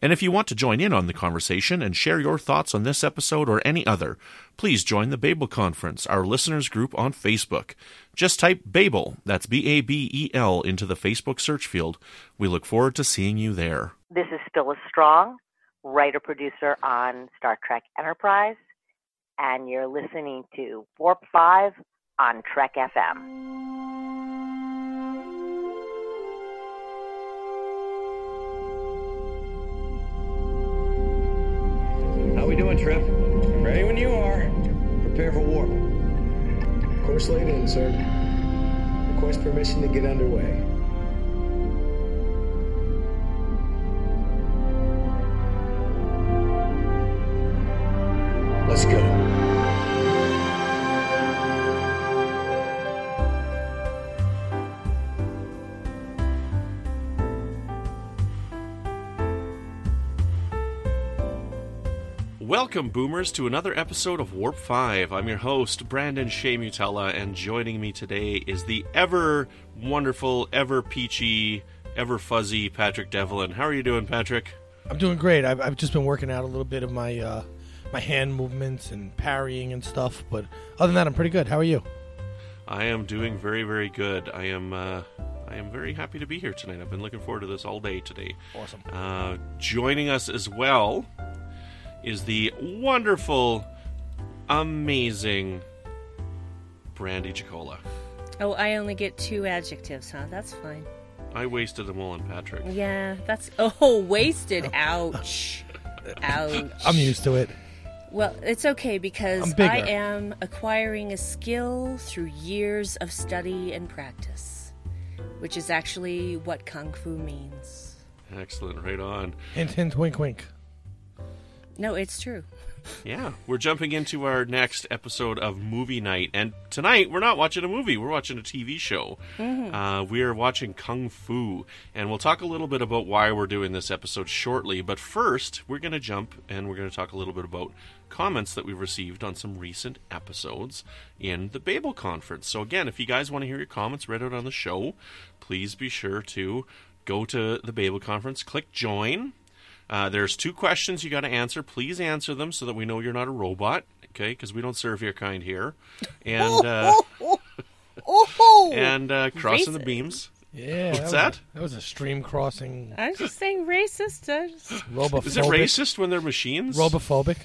And if you want to join in on the conversation and share your thoughts on this episode or any other, please join the Babel Conference, our listeners group on Facebook. Just type Babel, that's B A B E L, into the Facebook search field. We look forward to seeing you there. This is Phyllis Strong, writer producer on Star Trek Enterprise, and you're listening to Warp 5 on Trek FM. Doing, Trip? Ready when you are. Prepare for warp. Course laid in, sir. Request permission to get underway. Let's go. Welcome, Boomers, to another episode of Warp 5. I'm your host, Brandon Shea Mutala, and joining me today is the ever wonderful, ever peachy, ever fuzzy Patrick Devlin. How are you doing, Patrick? I'm doing great. I've, I've just been working out a little bit of my uh, my hand movements and parrying and stuff, but other than that, I'm pretty good. How are you? I am doing very, very good. I am. Uh, I am very happy to be here tonight. I've been looking forward to this all day today. Awesome. Uh, joining us as well is the wonderful, amazing Brandi Jackola. Oh, I only get two adjectives, huh? That's fine. I wasted them all on Patrick. Yeah, that's oh wasted. Ouch. Ouch. I'm used to it. Well, it's okay because. I am acquiring a skill through years of study and practice, which is actually what kung fu means. Excellent, right on. Hint, hint, wink, wink. No, it's true. Yeah, we're jumping into our next episode of Movie Night, and tonight we're not watching a movie; we're watching a TV show. Uh, we are watching Kung Fu, and we'll talk a little bit about why we're doing this episode shortly. But first, we're going to jump and we're going to talk a little bit about comments that we've received on some recent episodes in the Babel Conference. So again, if you guys want to hear your comments read out on the show, please be sure to go to the Babel Conference, click join. Uh, there's two questions you got to answer. Please answer them so that we know you're not a robot, okay? Because we don't serve your kind here. And uh, Oh, and uh, crossing the Racist. beams. Yeah. What's was- that? That was a stream crossing. I was just saying racist. I just- Robophobic. Is it racist when they're machines? Robophobic.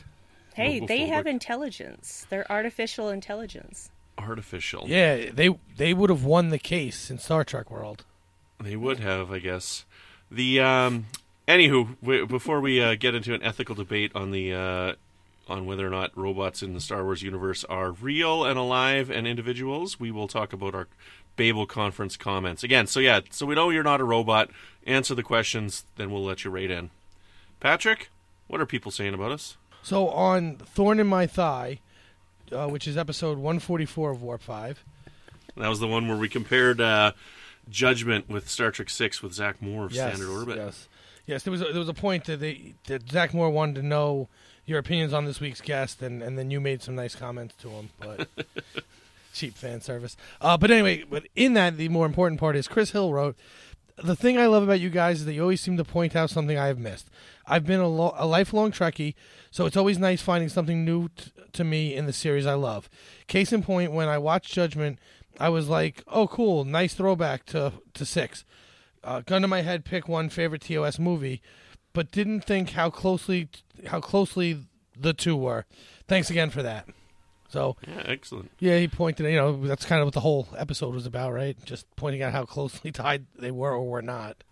Hey, they have Robophobic. intelligence. They're artificial intelligence. Artificial. Yeah, they they would have won the case in Star Trek world. They would have, I guess. The um, anywho, w- before we uh, get into an ethical debate on the uh, on whether or not robots in the Star Wars universe are real and alive and individuals, we will talk about our Babel conference comments again. So yeah, so we know you're not a robot. Answer the questions, then we'll let you rate in. Patrick, what are people saying about us? So on Thorn in My Thigh, uh, which is episode 144 of Warp 5. That was the one where we compared uh, Judgment with Star Trek Six with Zach Moore of Yes, Standard Orbit. Yes, yes. There was a, there was a point that they that Zach Moore wanted to know your opinions on this week's guest, and, and then you made some nice comments to him, but cheap fan service. Uh, but anyway, but in that, the more important part is Chris Hill wrote. The thing I love about you guys is that you always seem to point out something I have missed. I've been a, lo- a lifelong Trekkie, so it's always nice finding something new t- to me in the series I love. Case in point, when I watched Judgment, I was like, "Oh, cool, nice throwback to to six uh, gun to my head, pick one favorite TOS movie, but didn't think how closely how closely the two were. Thanks again for that. So Yeah, excellent. yeah, he pointed. You know, that's kind of what the whole episode was about, right? Just pointing out how closely tied they were or were not.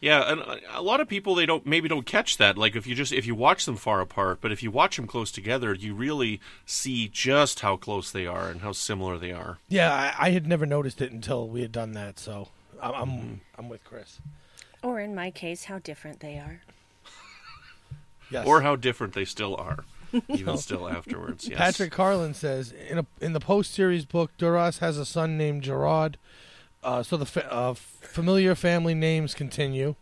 Yeah, and uh, a lot of people they don't maybe don't catch that. Like if you just if you watch them far apart, but if you watch them close together, you really see just how close they are and how similar they are. Yeah, I, I had never noticed it until we had done that. So I'm I'm, I'm with Chris. Or in my case, how different they are. Yes. or how different they still are, even still afterwards. Yes. Patrick Carlin says in a, in the post series book, Duras has a son named Gerard. Uh, so the fa- uh, familiar family names continue.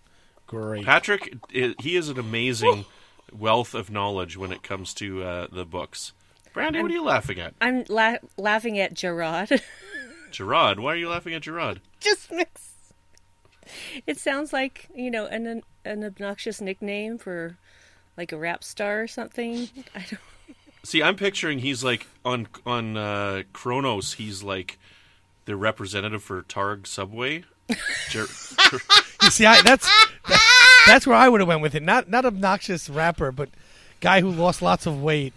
Great. Patrick, he is an amazing wealth of knowledge when it comes to uh, the books. Brandi, what are you laughing at? I'm la- laughing at Gerard. Gerard, why are you laughing at Gerard? Just makes. It sounds like you know an an obnoxious nickname for like a rap star or something. I don't. See, I'm picturing he's like on on uh, Kronos. He's like the representative for Targ Subway. Ger- Ger- You see, I, that's that- that's where I would have went with it. Not not obnoxious rapper, but guy who lost lots of weight.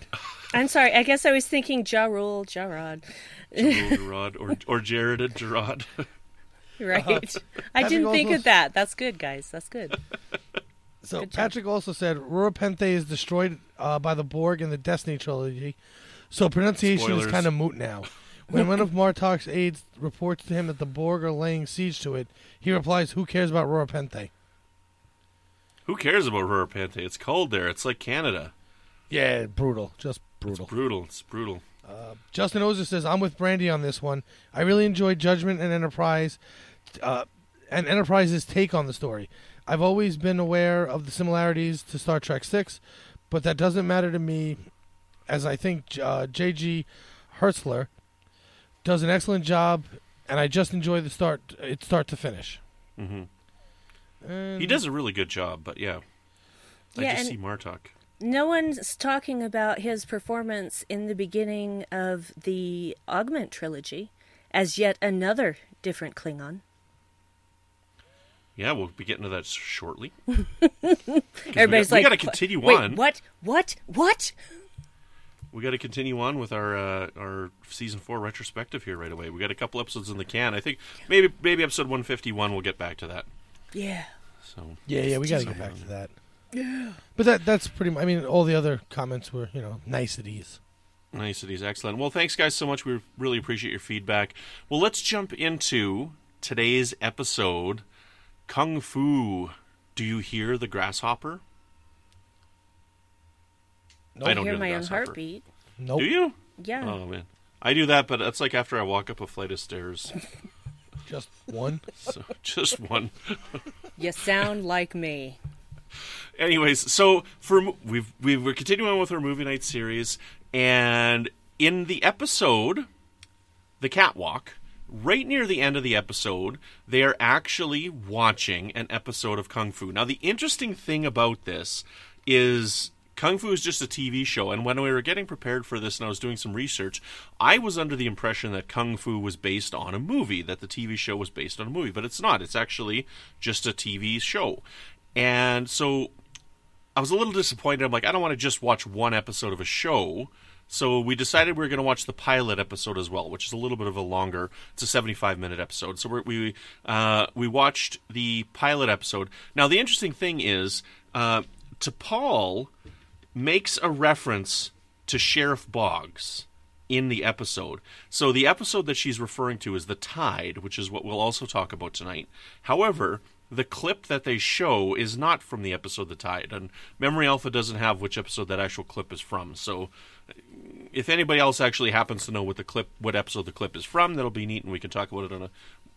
I'm sorry. I guess I was thinking Ja Rule, Gerard. Gerard or or Jared and Gerard. Right. I Patrick didn't think also- of that. That's good, guys. That's good. So Good job. Patrick also said Rura Penthe is destroyed uh, by the Borg in the Destiny trilogy, so pronunciation is kind of moot now. When one of Martok's aides reports to him that the Borg are laying siege to it, he replies, "Who cares about Rura Penthe?" Who cares about Rura Penthe? It's cold there. It's like Canada. Yeah, brutal, just It's brutal. brutal. It's brutal. Justin Ozer says, "I'm with Brandi on this one. I really enjoyed Judgment and Enterprise, uh, and Enterprise's take on the story. I've always been aware of the similarities to Star Trek Six, but that doesn't matter to me, as I think uh, J.G. Hertzler does an excellent job, and I just enjoy the start, it start to finish. hmm And He does a really good job, but yeah, I just and- see Martok. No one's talking about his performance in the beginning of the Augment trilogy as yet another different Klingon. Yeah, we'll be getting to that shortly. Everybody's we like, got to continue Wait, on. what? What? What? We got to continue on with our uh, our season four retrospective here right away. We got a couple episodes in the can. I think maybe maybe episode one fifty one. We'll get back to that. Yeah. So yeah, yeah, we got to get back to that. Yeah, but that that's pretty. much I mean, all the other comments were you know niceties. niceties, excellent. Well, thanks guys so much. We really appreciate your feedback. Well, let's jump into today's episode. Kung Fu. Do you hear the grasshopper? I don't hear hear my own grasshopper. heartbeat. Nope. Do you? Yeah. Oh man, I do that, but that's like after I walk up a flight of stairs. Just one. So just one. You sound like me. Anyways, so for we've we we're continuing with our movie night series, and in the episode, the catwalk, right near the end of the episode, they are actually watching an episode of Kung Fu. Now, the interesting thing about this is. Kung Fu is just a TV show, and when we were getting prepared for this and I was doing some research, I was under the impression that Kung Fu was based on a movie, that the TV show was based on a movie, but it's not. It's actually just a TV show. And so I was a little disappointed. I'm like, I don't want to just watch one episode of a show. So we decided we were going to watch the pilot episode as well, which is a little bit of a longer. It's a 75 minute episode. So we uh, we watched the pilot episode. Now the interesting thing is, uh, T'Pol makes a reference to Sheriff Boggs in the episode. So the episode that she's referring to is The Tide, which is what we'll also talk about tonight. However, the clip that they show is not from the episode The Tide, and Memory Alpha doesn't have which episode that actual clip is from. So if anybody else actually happens to know what the clip what episode the clip is from, that'll be neat and we can talk about it on a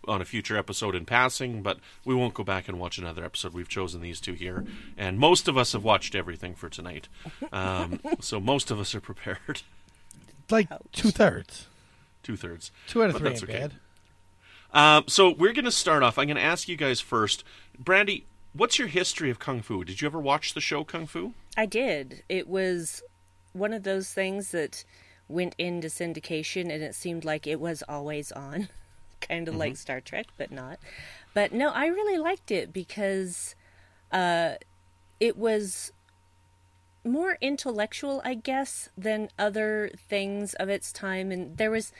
on a future episode in passing, but we won't go back and watch another episode. We've chosen these two here, and most of us have watched everything for tonight. Um, so most of us are prepared. Like two thirds. Two thirds. Two out of But three that's ain't okay. bad. Um, so we're going to start off. I'm going to ask you guys first. Brandi, what's your history of Kung Fu? Did you ever watch the show Kung Fu? I did. It was one of those things that went into syndication and it seemed like it was always on. kind of like Star Trek, but not. But no, I really liked it because uh, it was more intellectual, I guess, than other things of its time. And there was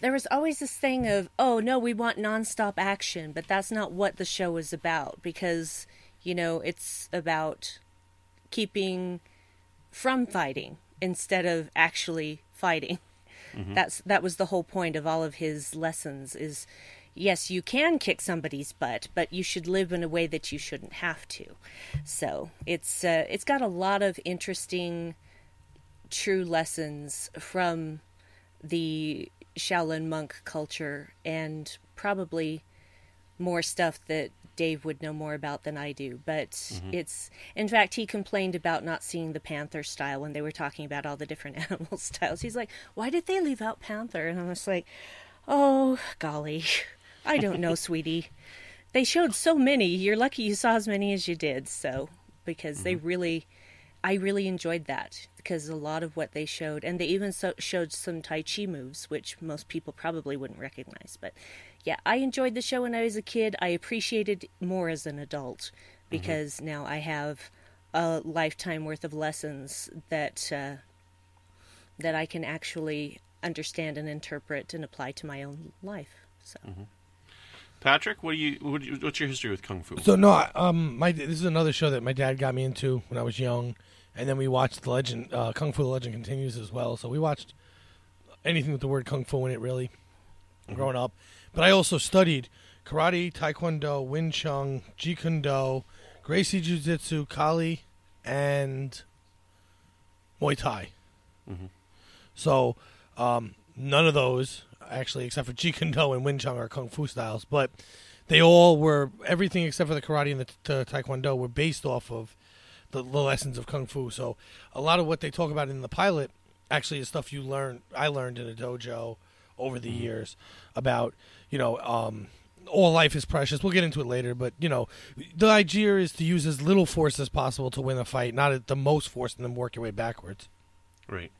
there was always this thing of, oh no, we want nonstop action, but that's not what the show is about because, you know, it's about keeping from fighting instead of actually fighting. That's that was the whole point of all of his lessons is yes, you can kick somebody's butt, but you should live in a way that you shouldn't have to. So it's uh, it's got a lot of interesting, true lessons from the Shaolin monk culture, and probably more stuff that Dave would know more about than I do. But mm-hmm. it's, in fact, he complained about not seeing the panther style when they were talking about all the different animal styles. He's like, why did they leave out panther? And I was like, oh, golly. I don't know, sweetie. They showed so many. You're lucky you saw as many as you did. So, because mm-hmm. they really, I really enjoyed that because a lot of what they showed, and they even so, showed some Tai Chi moves, which most people probably wouldn't recognize. But yeah, I enjoyed the show when I was a kid. I appreciated more as an adult mm-hmm. because mm-hmm. now I have a lifetime worth of lessons that uh, that I can actually understand and interpret and apply to my own life. So. Mm-hmm. Patrick, what do you, what do you, what's your history with kung fu? So no, um, my this is another show that my dad got me into when I was young, and then we watched the Legend, uh, Kung Fu: The Legend Continues as well. So we watched anything with the word kung fu in it, really, mm-hmm. growing up. But I also studied karate, taekwondo, Wing Chun, Jeet Kune Do, Gracie Jiu Jitsu, Kali, and Muay Thai. Mm-hmm. So um, none of those actually, except for Jeet Kune Do and Wing Chun are kung fu styles, but they all were everything except for the karate and the, the taekwondo were based off of the, the, lessons of kung fu. So a lot of what they talk about in the pilot actually is stuff you learn. I learned in a dojo over the mm-hmm. years about you know. Um, all life is precious. We'll get into it later, but you know, the idea is to use as little force as possible to win a fight, not at the most force, and then work your way backwards. Right.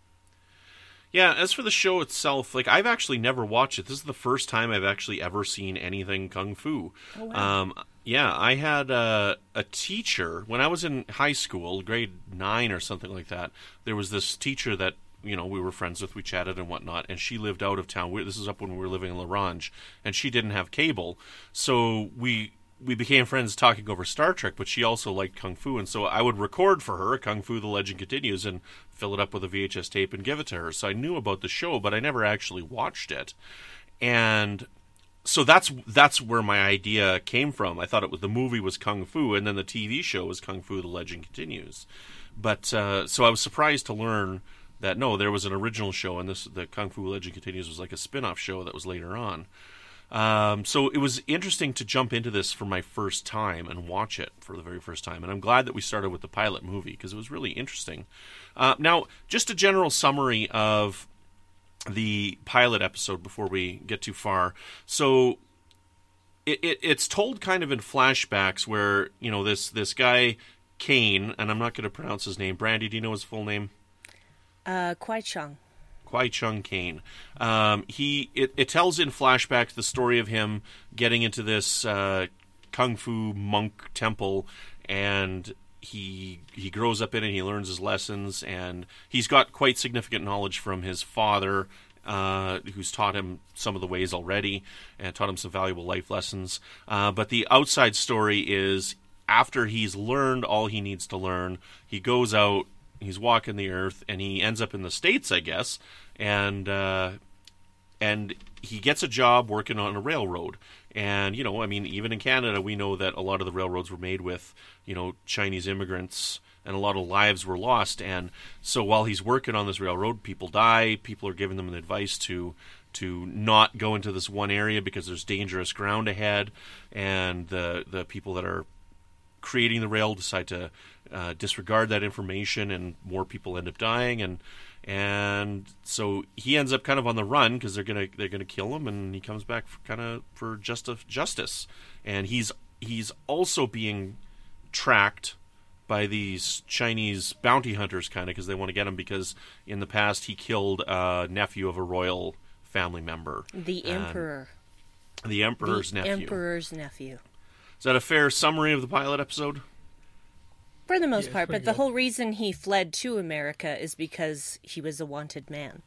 Yeah, as for the show itself, like I've actually never watched it. This is the first time I've actually ever seen anything kung fu. Oh, wow. Um, yeah, I had a, a teacher when I was in high school, grade nine or something like that. There was this teacher that you know we were friends with, we chatted and whatnot, and she lived out of town. We, this is up when we were living in La Ronge, and she didn't have cable, so we we became friends talking over Star Trek, but she also liked Kung Fu, and so I would record for her Kung Fu: The Legend Continues and fill it up with a VHS tape and give it to her. So I knew about the show, but I never actually watched it, and so that's that's where my idea came from. I thought it was the movie was Kung Fu, and then the TV show was Kung Fu: The Legend Continues. But uh, so I was surprised to learn that no, there was an original show, and this the Kung Fu Legend Continues was like a spin-off show that was later on. Um, so it was interesting to jump into this for my first time and watch it for the very first time. And I'm glad that we started with the pilot movie because it was really interesting. Uh, now, just a general summary of the pilot episode before we get too far. So it, it, it's told kind of in flashbacks where you know this this guy Caine, and I'm not going to pronounce his name. Brandi, do you know his full name? Uh, Kwai Chang. Kwai Chang Caine. Um, he it, it, tells in flashbacks the story of him getting into this uh, kung fu monk temple, and he he grows up in it. He learns his lessons, and he's got quite significant knowledge from his father. Uh, who's taught him some of the ways already and taught him some valuable life lessons. Uh, but the outside story is after he's learned all he needs to learn, he goes out he's walking the earth, and he ends up in the states, I guess, and uh, and he gets a job working on a railroad. And you know, I mean, even in Canada, we know that a lot of the railroads were made with you know Chinese immigrants, and a lot of lives were lost. And so while he's working on this railroad, people die. People are giving them the advice to to not go into this one area because there's dangerous ground ahead, and the the people that are creating the rail decide to uh, disregard that information, and more people end up dying. And and so he ends up kind of on the run because they're gonna they're gonna kill him, and he comes back kind of for justice justice. And he's he's also being tracked by these Chinese bounty hunters, kind of because they want to get him because in the past he killed a nephew of a royal family member, the emperor. The emperor's the nephew. Emperor's nephew. Is that a fair summary of the pilot episode? For the most yeah, part, but good. the whole reason he fled to America is because he was a wanted man.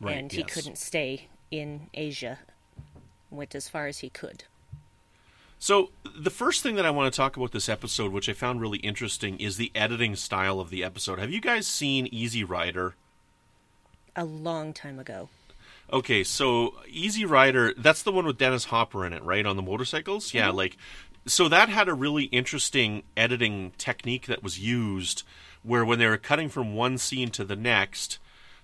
Right, and he yes. couldn't stay in Asia. Went as far as he could. So, the first thing that I want to talk about this episode, which I found really interesting, is the editing style of the episode. Have you guys seen Easy Rider? A long time ago. Okay, so Easy Rider, that's the one with Dennis Hopper in it, right? On the motorcycles? Yeah, mm-hmm. like so that had a really interesting editing technique that was used where when they were cutting from one scene to the next,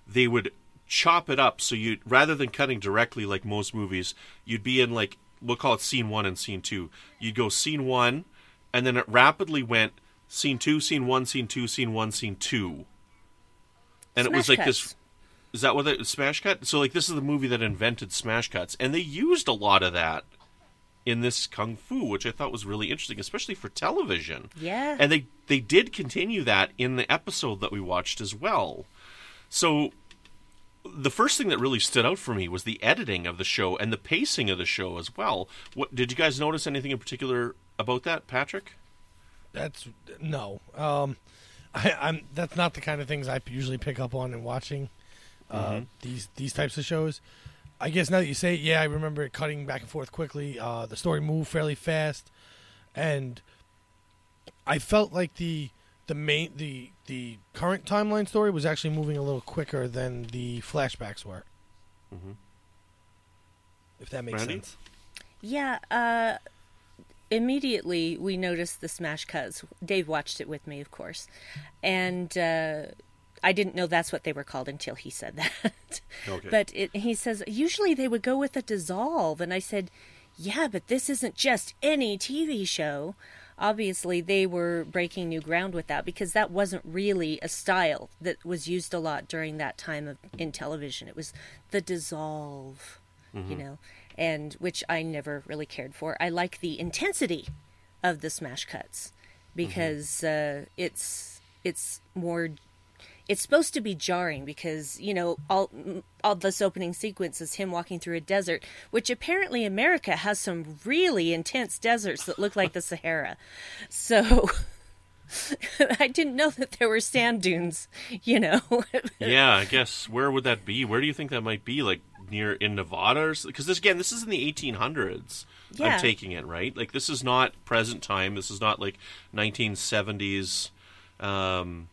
they would chop it up so you rather than cutting directly like most movies, you'd be in like we'll call it scene 1 and scene 2. You'd go scene 1 and then it rapidly went scene 2, scene 1, scene 2, scene 1, scene 2. And it was Smash like this is that what it smash cut? So like this is the movie that invented smash cuts, and they used a lot of that in this kung fu, which I thought was really interesting, especially for television. Yeah. And they they did continue that in the episode that we watched as well. So the first thing that really stood out for me was the editing of the show and the pacing of the show as well. What did you guys notice anything in particular about that, Patrick? That's no. Um, I, I'm that's not the kind of things I usually pick up on in watching uh, these these types of shows. I guess now that you say it, yeah, I remember it cutting back and forth quickly. Uh, the story moved fairly fast, and I felt like the the main the the current timeline story was actually moving a little quicker than the flashbacks were. If that makes Brandi? sense. Yeah, uh, immediately we noticed the smash cuts. Dave watched it with me, of course. And uh, I didn't know that's what they were called until he said that. Okay. But it, he says, usually they would go with a dissolve. And I said, yeah, but this isn't just any TV show. Obviously, they were breaking new ground with that because that wasn't really a style that was used a lot during that time of in television. It was the dissolve you know, and which I never really cared for. I like the intensity of the smash cuts because uh, it's it's more. It's supposed to be jarring because you know all all this opening sequence is him walking through a desert, which apparently America has some really intense deserts that look like the Sahara. So I didn't know that there were sand dunes. You know, yeah, I guess where would that be? Where do you think that might be? Like near in Nevada, because this again, this is in the 1800s. Yeah. I'm taking it right. Like this is not present time. This is not like 1970s. Um,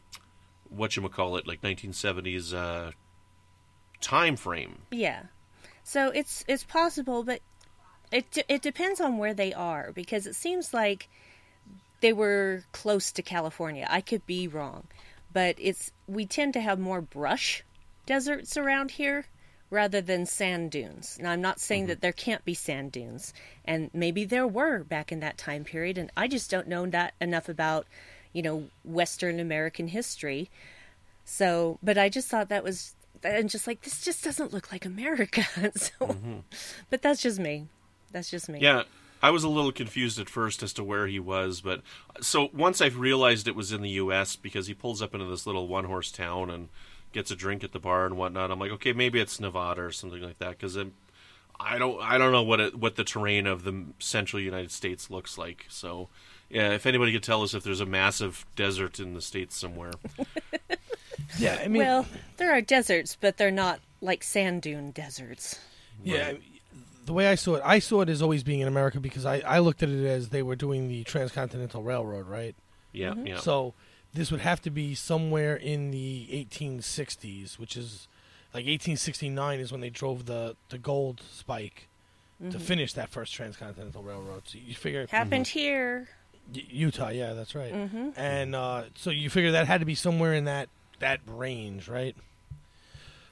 what you call it? Like 1970s uh, time frame. Yeah. So it's it's possible, but it d- it depends on where they are because it seems like they were close to California. I could be wrong, but it's we tend to have more brush deserts around here rather than sand dunes. Now I'm not saying that there can't be sand dunes, and maybe there were back in that time period, and I just don't know that enough about you know Western American history. So, but I just thought that was, and just like this just doesn't look like America. so, mm-hmm. but that's just me. That's just me. Yeah, I was a little confused at first as to where he was, but so once I realized it was in the U.S. because he pulls up into this little one-horse town and gets a drink at the bar and whatnot, I'm like, okay, maybe it's Nevada or something like that because I don't I don't know what it, what the terrain of the central United States looks like. So, yeah, if anybody could tell us if there's a massive desert in the states somewhere. Yeah, I mean, Well, there are deserts, but they're not like sand dune deserts. Yeah, the way I saw it, I saw it as always being in America because I, I looked at it as they were doing the Transcontinental Railroad, right? Yeah, mm-hmm. yeah. So this would have to be somewhere in the 1860s, which is like 1869 is when they drove the, the gold spike to mm-hmm. finish that first Transcontinental Railroad. So you figure it. Happened mm-hmm. here. Utah, yeah, that's right. And uh, so you figure that had to be somewhere in that that range, right?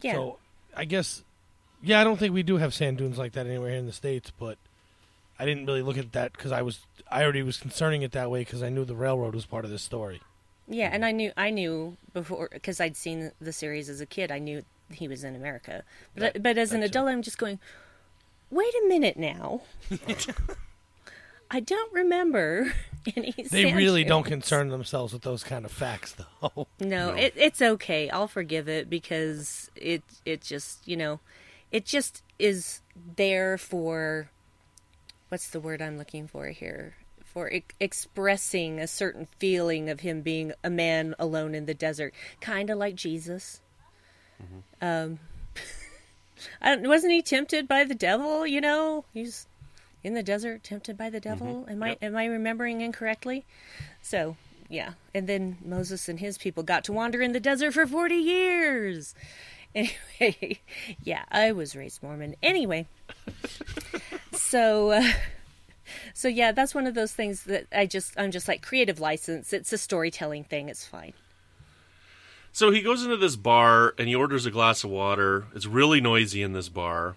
Yeah. So I guess, yeah, I don't think we do have sand dunes like that anywhere here in the states, but I didn't really look at that because I was I already was concerning it that way because I knew the railroad was part of this story. Yeah, and I knew I knew before because I'd seen the series as a kid. I knew he was in America, but That- but as an adult, I'm just going. Wait a minute now. I don't remember any. They sand really don't concern themselves with those kind of facts, though. No, It, it's okay. I'll forgive it because it it just you know, it just is there for. What's the word I'm looking for here? For e- expressing a certain feeling of him being a man alone in the desert, kind of like Jesus. Um, I don't, wasn't he tempted by the devil? You know, he's in the desert, tempted by the devil. Am I Yep. am I remembering incorrectly? So yeah, and then Moses and his people got to wander in the desert for forty years, Anyway, yeah, I was raised Mormon. Anyway, so uh, so yeah, that's one of those things that I just I'm just like creative license. It's a storytelling thing. It's fine. So he goes into this bar and he orders a glass of water. It's really noisy in this bar.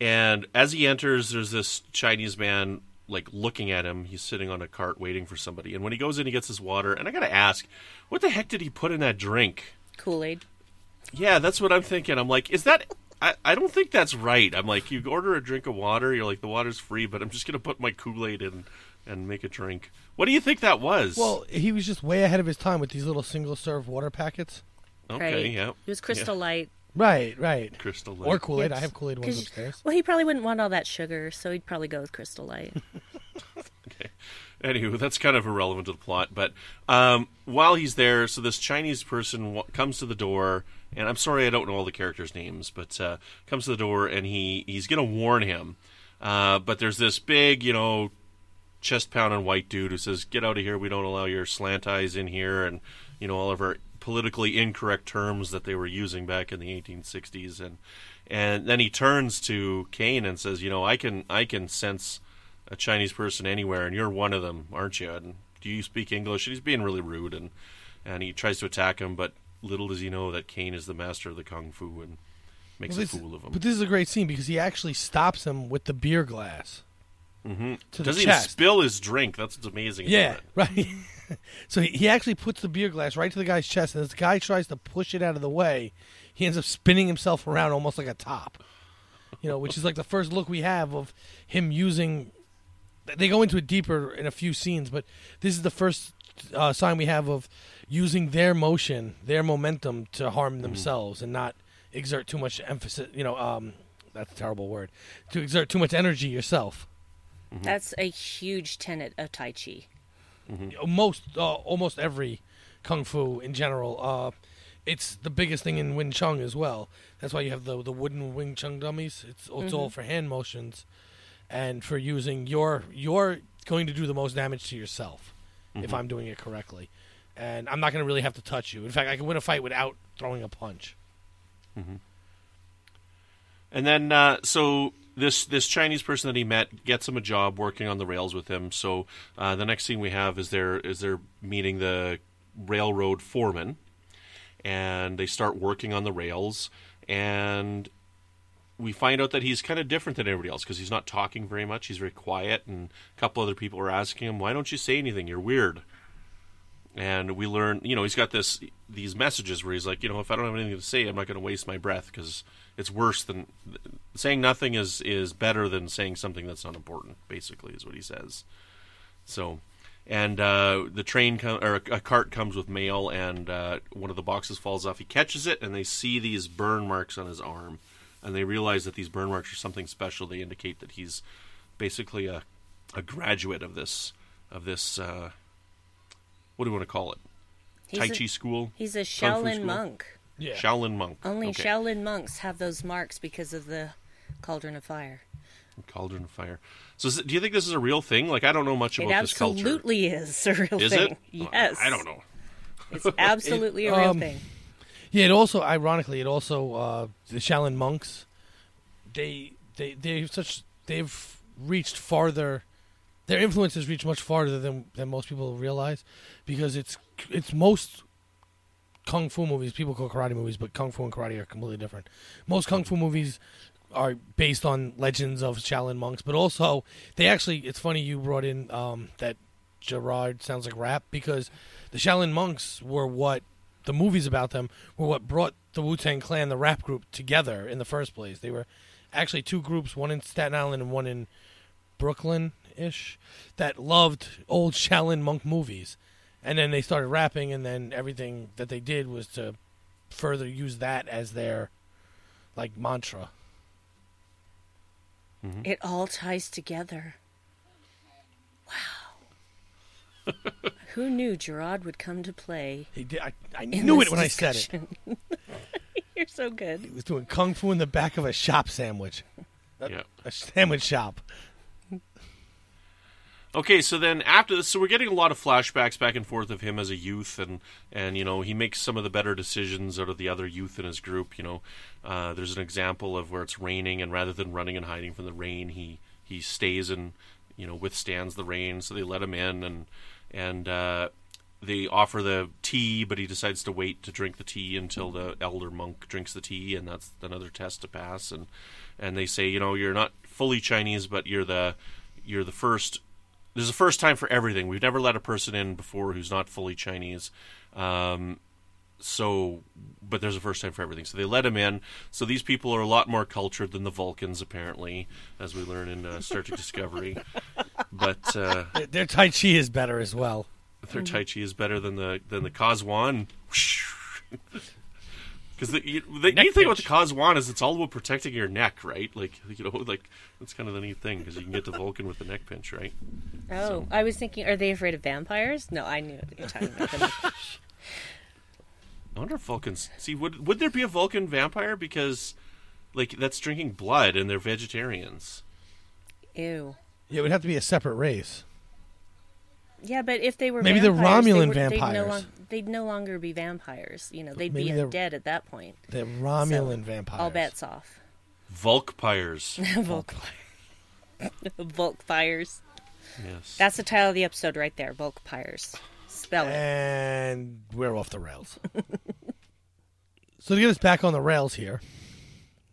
And as he enters, there's this Chinese man like looking at him. He's sitting on a cart waiting for somebody. And when he goes in, he gets his water. And I gotta ask, what the heck did he put in that drink? Kool Aid. Yeah, that's what I'm thinking. I'm like, is that? I, I don't think that's right. I'm like, you order a drink of water, you're like, the water's free, but I'm just gonna put my Kool Aid in and make a drink. What do you think that was? Well, he was just way ahead of his time with these little single serve water packets. okay, right? yeah, It was Crystal Light. Right, right. Crystal Light. Or Kool Aid. I have Kool Aid ones 'Cause- upstairs. Well, he probably wouldn't want all that sugar, so he'd probably go with Crystal Light. Okay. Anywho, that's kind of irrelevant to the plot. But um, while he's there, so this Chinese person w- comes to the door, and I'm sorry I don't know all the characters' names, but uh, comes to the door and he he's going to warn him. Uh, but there's this big, you know, chest pounding white dude who says, "Get out of here! We don't allow your slant eyes in here," and you know all of our politically incorrect terms that they were using back in the 1860s. And and then he turns to Caine and says, "You know, I can I can sense." a Chinese person anywhere, and you're one of them, aren't you? And do you speak English? And he's being really rude, and and he tries to attack him, but little does he know that Caine is the master of the kung fu and makes Well, a fool of him. But this is a great scene because he actually stops him with the beer glass mm-hmm. Doesn't even spill his drink. That's what's amazing. Yeah, right. So he, he actually puts the beer glass right to the guy's chest, and as the guy tries to push it out of the way, he ends up spinning himself around almost like a top. You know, which is like the first look we have of him using. They go into it deeper in a few scenes, but this is the first uh, sign we have of using their motion, their momentum to harm themselves, and not exert too much emphasis. You know, um, that's a terrible word. To exert too much energy yourself. That's a huge tenet of Tai Chi. Most uh, almost every kung fu in general. Uh, it's the biggest thing in Wing Chun as well. That's why you have the the wooden Wing Chun dummies. It's it's all for hand motions, and for using your you're going to do the most damage to yourself if I'm doing it correctly, and I'm not going to really have to touch you. In fact, I can win a fight without throwing a punch. And then, uh, so this this Chinese person that he met gets him a job working on the rails with him. So uh, the next thing we have is they're is they're meeting the railroad foreman, and they start working on the rails, and we find out that he's kind of different than everybody else because he's not talking very much. He's very quiet, and a couple other people are asking him, "Why don't you say anything? You're weird." And we learn, you know, he's got this these messages where he's like, you know, if I don't have anything to say, I'm not going to waste my breath because it's worse than saying nothing is is better than saying something that's not important. Basically, is what he says. So, and uh, the train com- or a, a cart comes with mail, and uh, one of the boxes falls off. He catches it, and they see these burn marks on his arm, and they realize that these burn marks are something special. They indicate that he's basically a a graduate of this of this. Uh, what do you want to call it? He's tai a- Chi school. He's a Shaolin monk. Yeah. Shaolin monk. Only okay. Shaolin monks have those marks because of the cauldron of fire. Cauldron of Fire. So, is it- do you think this is a real thing? Like, I don't know much about this culture. It absolutely is a real Is thing. it? Yes. I don't know. It's absolutely a real um, thing. Yeah, it also ironically it also uh, the Shaolin monks they they they such they've reached farther their influence has reached much farther than than most people realize because it's it's most kung fu movies people call karate movies but kung fu and karate are completely different. Most kung fu movies are based on legends of Shaolin monks but also they actually it's funny you brought in um, that Gerard sounds like rap because the Shaolin monks were what the movies about them were what brought the Wu Tang Clan, the rap group, together in the first place. They were actually two groups, one in Staten Island and one in Brooklyn ish, that loved old Shaolin monk movies. And then they started rapping, and then everything that they did was to further use that as their like mantra. Mm-hmm. It all ties together. Wow. Who knew Gerard would come to play? He did, I, I knew it when I said it. You're so good. He was doing kung fu in the back of a shop sandwich, Yeah. a sandwich shop. Okay, so then after this, so we're getting a lot of flashbacks back and forth of him as a youth, and and you know he makes some of the better decisions out of the other youth in his group. You know, uh, there's an example of where it's raining, and rather than running and hiding from the rain, he he stays and you know withstands the rain. So they let him in, and and uh, they offer the tea, but he decides to wait to drink the tea until the elder monk drinks the tea, and that's another test to pass. And and they say, you know, you're not fully Chinese, but you're the you're the first there's a first time for everything. We've never let a person in before who's not fully Chinese. Um, so, but there's a first time for everything. So they let him in. So these people are a lot more cultured than the Vulcans, apparently, as we learn in uh, Star Trek Discovery. But uh, Their, their Tai Chi is better as well. their Tai Chi is better than the than the kahs-wan. Because the, you, the neat thing about the kahs-wan is it's all about protecting your neck, right? Like you know, like that's kind of the neat thing because you can get the Vulcan with the neck pinch, right? Oh, I was thinking, are they afraid of vampires? No, I knew what you were talking about. them. I wonder if Vulcans see would would there be a Vulcan vampire because like that's drinking blood and they're vegetarians. Ew. Yeah, it would have to be a separate race. Yeah, but if they were Maybe the vampires, they Romulan would- They'd no, vampires. long, they'd no longer be vampires. You know, they'd Maybe be they're- undead at that point. They're Romulan vampires. All bets off. Vulcpires. Volk. Volk fires. yes. That's the title of the episode right there. Volk fires. Spell it. And we're off the rails. so to get us back on the rails here,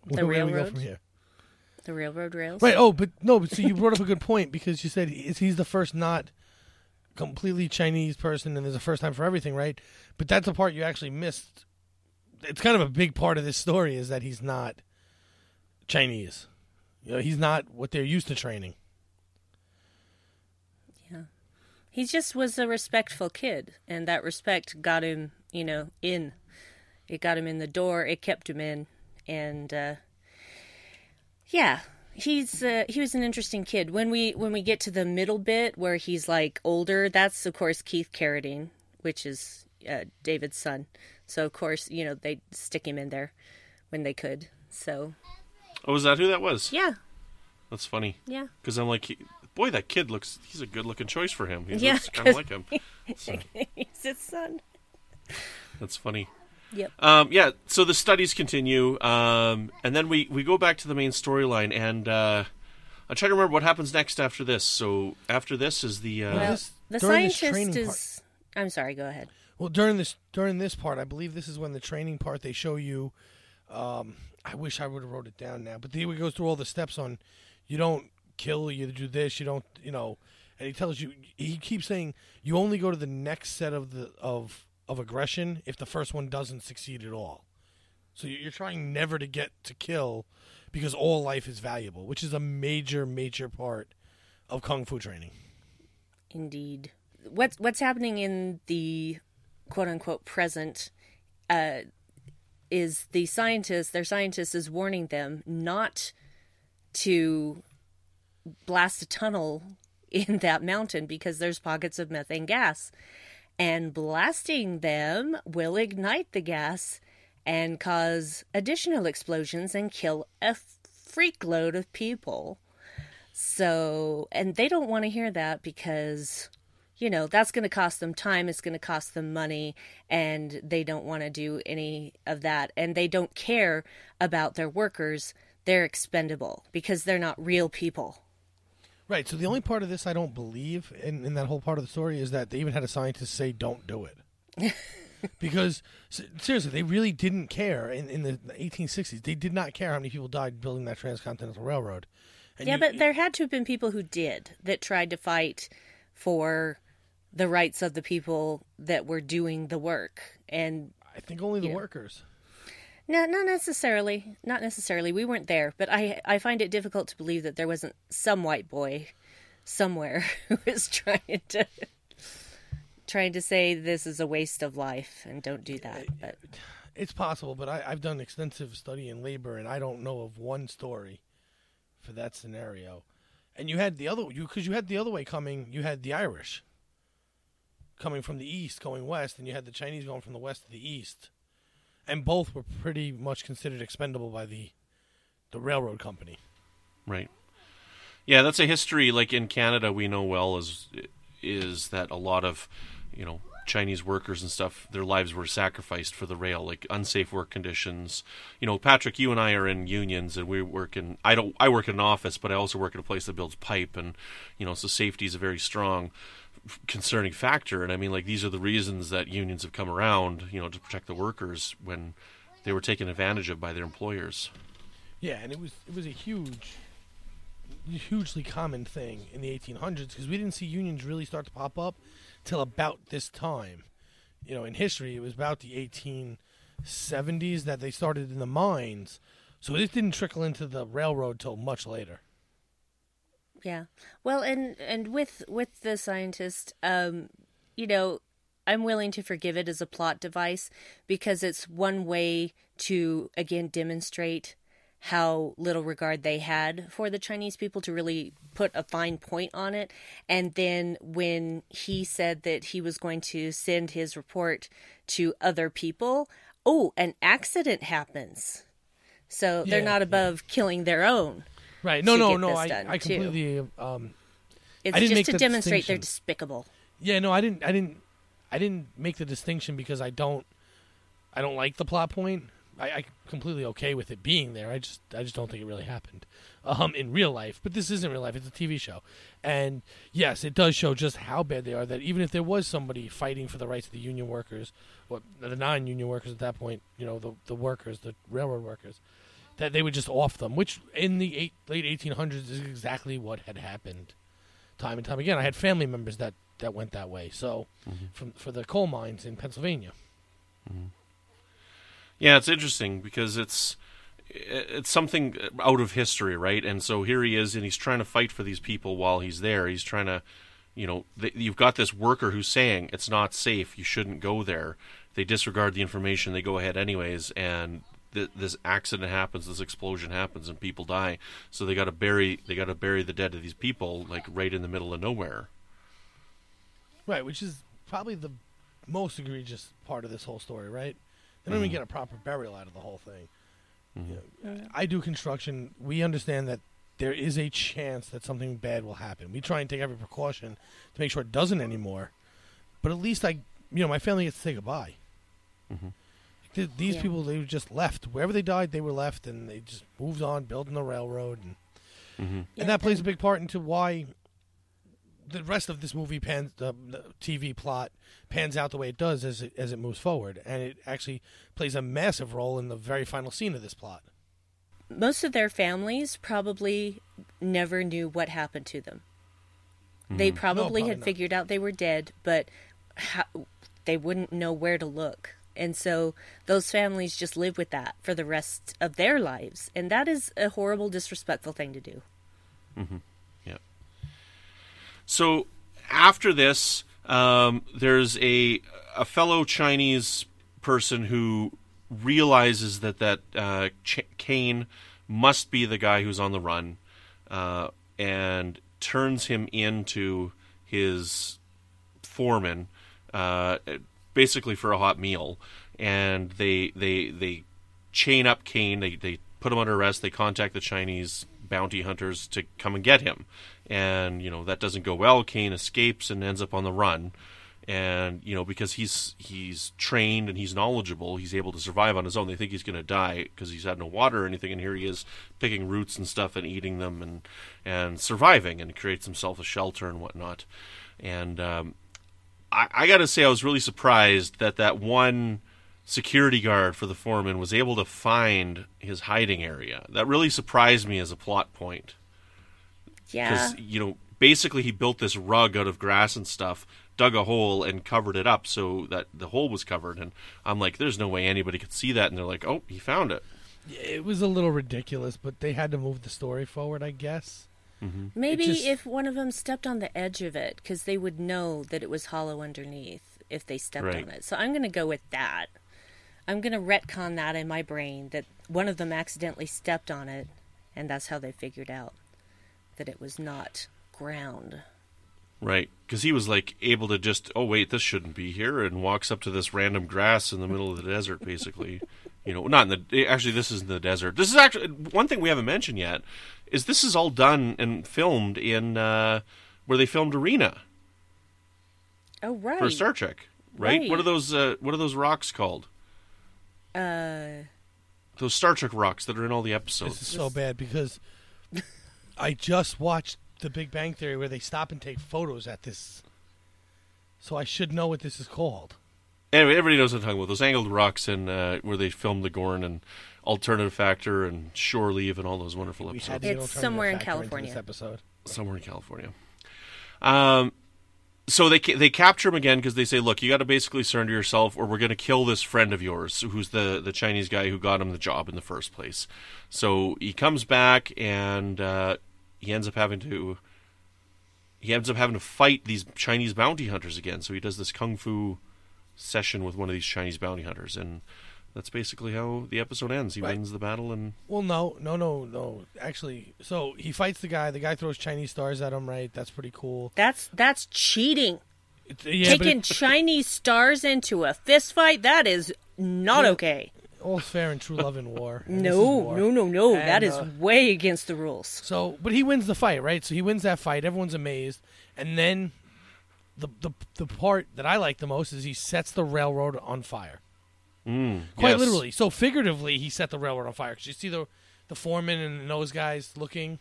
The where do we go railroad? from here? The railroad rails. Right. Oh, but no. But so you brought up a good point because you said he's he's the first not completely Chinese person, and there's a first time for everything, right? But that's the part you actually missed. It's kind of a big part of this story is that he's not Chinese. You know, he's not what they're used to training. Yeah. He just was a respectful kid, and that respect got him, you know, in. It got him in the door. It kept him in, and uh, yeah, he's uh, he was an interesting kid. When we when we get to the middle bit where he's like older, that's of course Keith Carradine, which is uh, David's son. So of course, you know, they stick him in there when they could. So oh, is that who that was? yeah, That's funny yeah. because I'm like, he- boy, that kid looks. He's a good looking choice for him. He Yeah, looks kind of like him. So, he's his son. that's funny. Yep. Um, yeah, so the studies continue, um, and then we, we go back to the main storyline, and uh, I'm trying to remember what happens next after this. So after this is the uh, Well, this- the scientist training is. I'm sorry. Go ahead. Well, during this during this part, I believe this is when the training part they show you. Um, I wish I would have wrote it down now, but he goes through all the steps on. You don't kill. You do this. You don't. You know, and he tells you. He keeps saying you only go to the next set of the of of aggression if the first one doesn't succeed at all. So you- you're trying never to get to kill because all life is valuable, which is a major major part of kung fu training. Indeed. What's what's happening in the quote unquote present uh, is the scientist, their scientist is warning them not to blast a tunnel in that mountain because there's pockets of methane gas. And blasting them will ignite the gas and cause additional explosions and kill a freak load of people. So, and they don't want to hear that because, you know, that's going to cost them time, it's going to cost them money, and they don't want to do any of that. And they don't care about their workers. They're expendable because they're not real people. Right. So the only part of this I don't believe in, in that whole part of the story is that they even had a scientist say, "Don't do it," because seriously, they really didn't care in, in the 1860s. They did not care how many people died building that transcontinental railroad. And yeah, you- but there had to have been people who did that tried to fight for the rights of the people that were doing the work. And I think only the Yeah. workers. No, not necessarily. Not necessarily. We weren't there, but I I find it difficult to believe that there wasn't some white boy somewhere who was trying to trying to say this is a waste of life and don't do that. Eh, but It's possible, but I, I've done extensive study in labor, and I don't know of one story for that scenario. And you had the other you because you had the other way coming. You had the Irish coming from the east, going west, and you had the Chinese going from the west to the east, and both were pretty much considered expendable by the the railroad company. Right. Yeah, that's a history like in Canada we know well is is that a lot of you know Chinese workers and stuff their lives were sacrificed for the rail like unsafe work conditions. You know, Patrick, you and I are in unions and we work in I don't I work in an office, but I also work in a place that builds pipe and you know, so safety is very strong concerning factor and I mean like these are the reasons that unions have come around, you know, to protect the workers when they were taken advantage of by their employers. Yeah, and it was it was a huge, hugely common thing in the 1800s because we didn't see unions really start to pop up till about this time. You know, in history, it was about the 1870s that they started in the mines, so it didn't trickle into the railroad till much later. Yeah. Well, and and with with the scientist, um, you know, I'm willing to forgive it as a plot device because it's one way to again demonstrate how little regard they had for the Chinese people to really put a fine point on it. And then when he said that he was going to send his report to other people, oh, an accident happens. So they're not above killing their own. Right? No, no, no. I, I completely. Um, It's I just to demonstrate they're despicable. Yeah, no, I didn't. I didn't. I didn't make the distinction because I don't. I don't like the plot point. I, I completely okay with it being there. I just, I just don't think it really happened, um, in real life. But this isn't real life; it's a TV show, and yes, it does show just how bad they are. That even if there was somebody fighting for the rights of the union workers, or the non-union workers at that point, you know, the the workers, the railroad workers, that they would just off them. Which in the eight, late 1800s is exactly what had happened time and time again. I had family members that that went that way. So, mm-hmm. from for the coal mines in Pennsylvania. Mm-hmm. Yeah, it's interesting because it's it's something out of history, right? And so here he is, and he's trying to fight for these people while he's there. He's trying to, you know, th- you've got this worker who's saying it's not safe, you shouldn't go there. They disregard the information, they go ahead anyways, and th- this accident happens, this explosion happens, and people die. So they got to bury they got to bury the dead of these people like right in the middle of nowhere. Right, which is probably the most egregious part of this whole story, right? They don't even mm-hmm. get a proper burial out of the whole thing. Mm-hmm. You know, I do construction. We understand that there is a chance that something bad will happen. We try and take every precaution to make sure it doesn't anymore. But at least I, you know, my family gets to say goodbye. Mm-hmm. Th- These Yeah. people, they just left wherever they died. They were left, and they just moved on, building the railroad, and Yeah, and that plays a big part into why the rest of this movie pans the, the TV plot pans out the way it does as it as it moves forward, and it actually plays a massive role in the very final scene of this plot. most of their families probably never knew what happened to them. They mm-hmm. probably probably had not. figured out they were dead, but how, they wouldn't know where to look. And so those families just live with that for the rest of their lives. And that is a horrible, disrespectful thing to do. Mm-hmm. Yeah. So after this, um, there's a a fellow Chinese person who realizes that that uh, Ch- Caine must be the guy who's on the run, uh, and turns him into his foreman, uh, basically for a hot meal. And they they they chain up Caine. They they put him under arrest. They contact the Chinese bounty hunters to come and get him. And you know that doesn't go well. Caine escapes and ends up on the run. And you know because he's he's trained and he's knowledgeable, he's able to survive on his own. They think he's going to die because he's had no water or anything, and here he is picking roots and stuff and eating them and and surviving, and creates himself a shelter and whatnot. And um, I, I got to say, I was really surprised that that one security guard for the foreman was able to find his hiding area. That really surprised me as a plot point Yeah. because you know basically he built this rug out of grass and stuff, dug a hole and covered it up so that the hole was covered. And I'm like, there's no way anybody could see that. And they're like, oh, he found it. It was a little ridiculous, but they had to move the story forward, I guess. Mm-hmm. Maybe just- if one of them stepped on the edge of it, because they would know that it was hollow underneath if they stepped Right. on it. So I'm going to go with that. I'm going to retcon that in my brain that one of them accidentally stepped on it, and that's how they figured out that it was not ground. Right, because he was like able to just, oh wait, this shouldn't be here, and walks up to this random grass in the middle of the desert, basically. You know, not in the eh, actually, this is in the desert. This is actually one thing we haven't mentioned yet is this is all done and filmed in uh, where they filmed Arena Oh right. for Star Trek. Right? Right. What are those? Uh, what are those rocks called? Uh, Those Star Trek rocks that are in all the episodes. This is so bad because I just watched The Big Bang Theory where they stop and take photos at this. So I should know what this is called. Anyway, everybody knows what I'm talking about. Those angled rocks and uh, where they filmed the Gorn and Alternative Factor and Shore Leave and all those wonderful We episodes. had to get It's somewhere in California. This episode. somewhere in California. Um, so they they capture him again because they say, "Look, you got to basically surrender yourself, or we're going to kill this friend of yours, who's the the Chinese guy who got him the job in the first place." So he comes back and uh, he ends up having to he ends up having to fight these Chinese bounty hunters again. So he does this kung fu session with one of these Chinese bounty hunters, and that's basically how the episode ends. He Right. wins the battle, and Well, no, no, no, no. Actually, so he fights the guy. The guy throws Chinese stars at him. Right? That's pretty cool. that's that's cheating. Yeah, Taking it- Chinese stars into a fist fight, that is not Yeah. okay. all's fair in true love and war. and No, war. no, no, no. that And, is uh, way against the rules. So, but he wins the fight, right? So he wins that fight. Everyone's amazed, and then the the the part that I like the most is he sets the railroad on fire. Mm, Quite yes. literally. So figuratively, he set the railroad on fire because you see the the foreman and those guys looking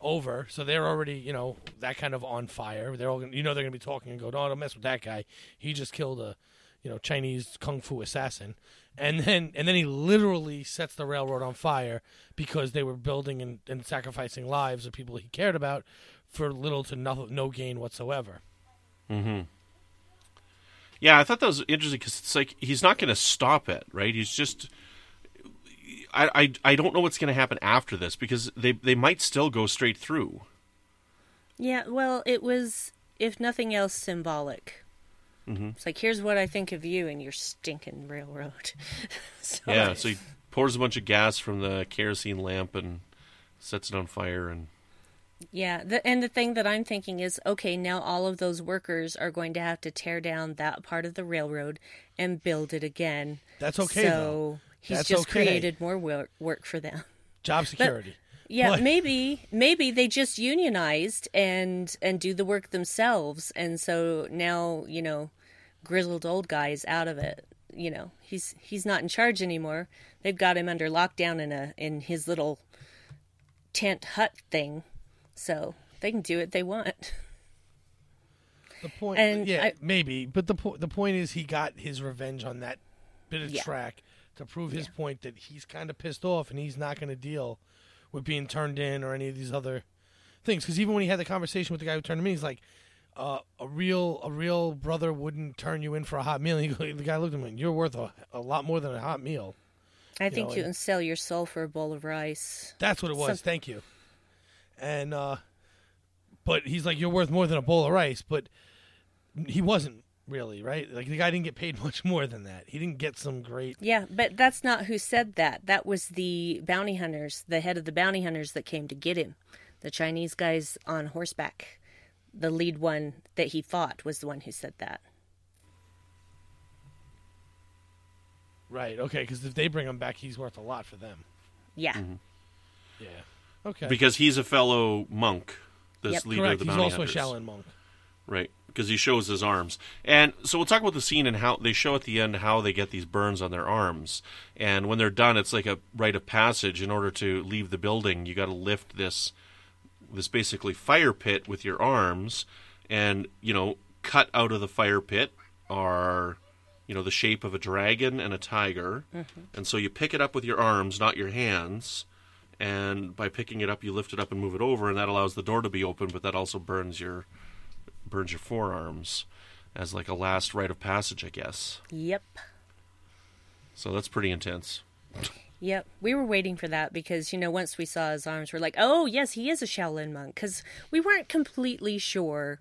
over, so they're already you know that kind of on fire. They're all gonna, you know they're gonna be talking and go, no, don't mess with that guy. He just killed a you know Chinese kung fu assassin, and then and then he literally sets the railroad on fire because they were building and, and sacrificing lives of people he cared about for little to no, no gain whatsoever. Yeah, I thought that was interesting because it's like he's not going to stop it, right? He's just. I, I, I don't know what's going to happen after this because they they might still go straight through. Yeah, well, it was, if nothing else, symbolic. Mm-hmm. It's like, here's what I think of you and your stinking railroad. so, Yeah, so he pours a bunch of gas from the kerosene lamp and sets it on fire, and Yeah, the, and the thing that I'm thinking is, okay, now all of those workers are going to have to tear down that part of the railroad and build it again. That's okay, So though. he's That's just okay. created more work, work for them. Job security. Yeah, But- maybe maybe they just unionized and and do the work themselves, and so now you know, grizzled old guy is out of it. You know, he's he's not in charge anymore. They've got him under lockdown in a in his little tent hut thing, so they can do what they want. The point, And yeah, I- maybe, but the po- the point is he got his revenge on that bit of Yeah. track to prove his point that he's kind of pissed off and he's not going to deal with being turned in or any of these other things. Because even when he had the conversation with the guy who turned him in, he's like, uh, "A real a real brother wouldn't turn you in for a hot meal." And he the guy looked at him and "You're worth a, a lot more than a hot meal." I think know, you can sell your soul for a bowl of rice. That's what it was. Some- Thank you. And uh but he's like, You're worth more than a bowl of rice, but he wasn't really, right? Like the guy didn't get paid much more than that. He didn't get some great Yeah, but that's not who said that. That was the bounty hunters, the head of the bounty hunters that came to get him. The Chinese guys on horseback. The lead one that he fought was the one who said that. right. Okay, because if they bring him back, he's worth a lot for them. Yeah. Mm-hmm. Yeah. Okay. because he's a fellow monk, this Yep. leader Correct. of the He's bounty also hunters. a Shaolin monk. Right, because he shows his arms. And so we'll talk about the scene and how they show at the end how they get these burns on their arms. And when they're done, it's like a rite of passage. In order to leave the building, you got to lift this this basically fire pit with your arms, and you know, cut out of the fire pit are you know the shape of a dragon and a tiger. Mm-hmm. And so you pick it up with your arms, not your hands. And by picking it up, you lift it up and move it over, and that allows the door to be open. But that also burns your burns your forearms as like a last rite of passage, I guess. Yep. So that's pretty intense. Yep. We were waiting for that because, you know, once we saw his arms, we're like, oh, yes, he is a Shaolin monk. Because we weren't completely sure.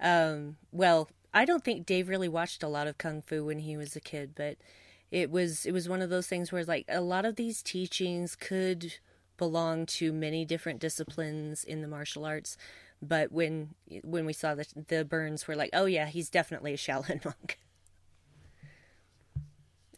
Um, well, I don't think Dave really watched a lot of Kung Fu when he was a kid, but it was it was one of those things where like a lot of these teachings could belong to many different disciplines in the martial arts But when when we saw the the burns, we're like, oh yeah, he's definitely a Shaolin monk.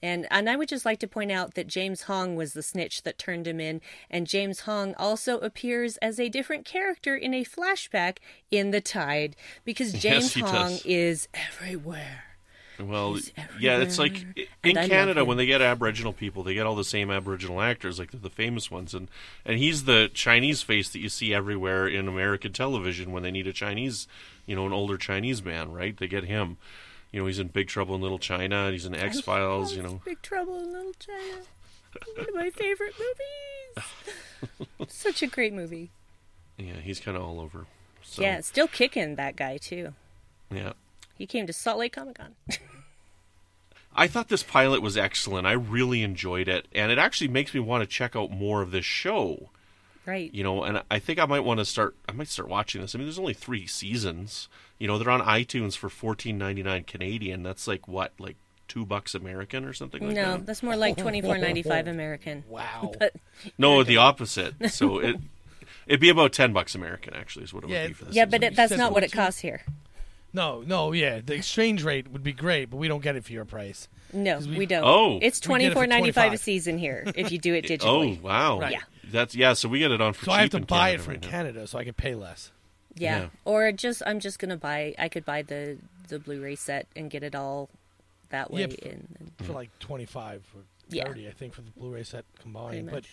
And and I would just like to point out that James Hong was the snitch that turned him in, and James Hong also appears as a different character in a flashback in The Tide because James he Hong does. is everywhere. Well, yeah, it's like in And Canada when they get Aboriginal people, they get all the same Aboriginal actors, like the, the famous ones, and and he's the Chinese face that you see everywhere in American television when they need a Chinese, you know, an older Chinese man, right? They get him. You know, he's in Big Trouble in Little China, and he's in X Files. You know, Big Trouble in Little China. One of my favorite movies. Such a great movie. yeah, he's kind of all over. So, Yeah, still kicking that guy too. yeah. He came to Salt Lake Comic Con. I thought this pilot was excellent. I really enjoyed it, and it actually makes me want to check out more of this show. right. you know and i think i might want to start i might start watching this i mean there's only three seasons you know they're on itunes for 14.99 canadian that's like what like two bucks american or something like no, that that's more like twenty four ninety five American. Wow. But no the opposite so it it'd be about 10 bucks american actually is what it Yeah, would be for this yeah, season. but it, that's not what it costs here. No, no, yeah. The exchange rate would be great, but we don't get it for your price. No, we, we- don't. Oh. it's We twenty get it for four ninety five a season here if you do it digitally. oh wow Right. Yeah. that's yeah so we get it on for So cheap I have to in buy it from right. Canada so I can pay less. yeah. Yeah. Or just I'm just gonna buy. I could buy the the Blu-ray set and get it all that way. Yeah, f- and, and For mm-hmm. like twenty five or Yeah. thirty, I think, for the Blu-ray set combined. Pretty But much.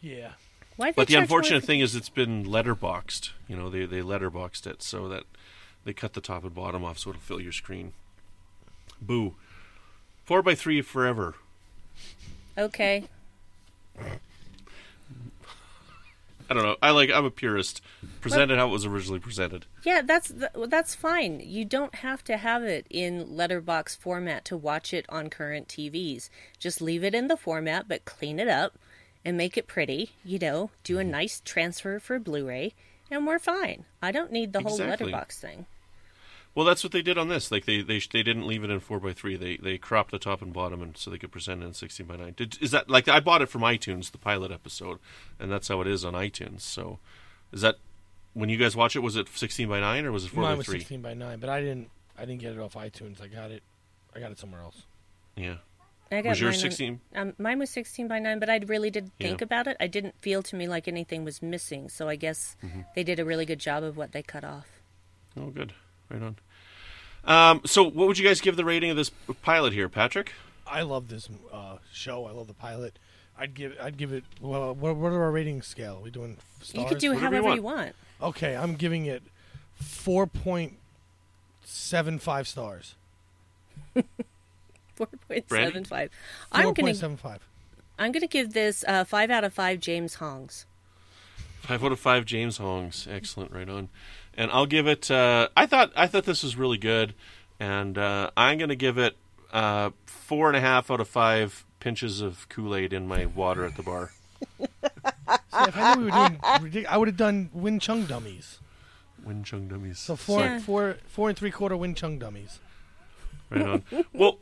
yeah, why but the unfortunate thing is it's been letterboxed you know they they letterboxed it so that they cut the top and bottom off so it'll fill your screen boo four by three forever Okay. I don't know. I like. I'm a purist. Presented how it was originally presented. Yeah, that's th- that's fine. You don't have to have it in letterbox format to watch it on current TVs. Just leave it in the format, but clean it up and make it pretty. You know, do a mm-hmm. nice transfer for Blu-ray, and we're fine. I don't need the whole letterbox thing. Well, that's what they did on this. Like they they they didn't leave it in four by three. They they cropped the top and bottom, and so they could present it in sixteen by nine. Did, is that like I bought it from iTunes, the pilot episode, and that's how it is on iTunes. So, is that when you guys watch it? Was it sixteen by nine or was it four by three? Mine was sixteen by nine, but I didn't. I didn't get it off iTunes. I got it. I got it somewhere else. Yeah. I got Was yours mine on- 16? Um, mine was sixteen by nine, but I really did Yeah. think about it. I didn't feel to me like anything was missing, so I guess Mm-hmm. they did a really good job of what they cut off. Oh, good. Right on. Um, so, what would you guys give the rating of this pilot here, Patrick? I love this uh, show. I love the pilot. I'd give. I'd give it. Well, what, what are our rating scale? Are we doing stars? You could do Whatever you however want. you want. Okay, I'm giving it four point seven five stars. Four point seven five. Four I'm gonna point seven five. I'm gonna give this uh, five out of five James Hongs. Five out of five James Hongs. Excellent, right on. And I'll give it. Uh, I thought I thought this was really good, and uh, I'm going to give it uh, four and a half out of five pinches of Kool Aid in my water at the bar. See, if I knew we were doing, ridic- I would have done Wing Chun dummies. Wing Chun dummies. So four, Yeah. four, four and three quarter Wing Chun dummies. Right on. well,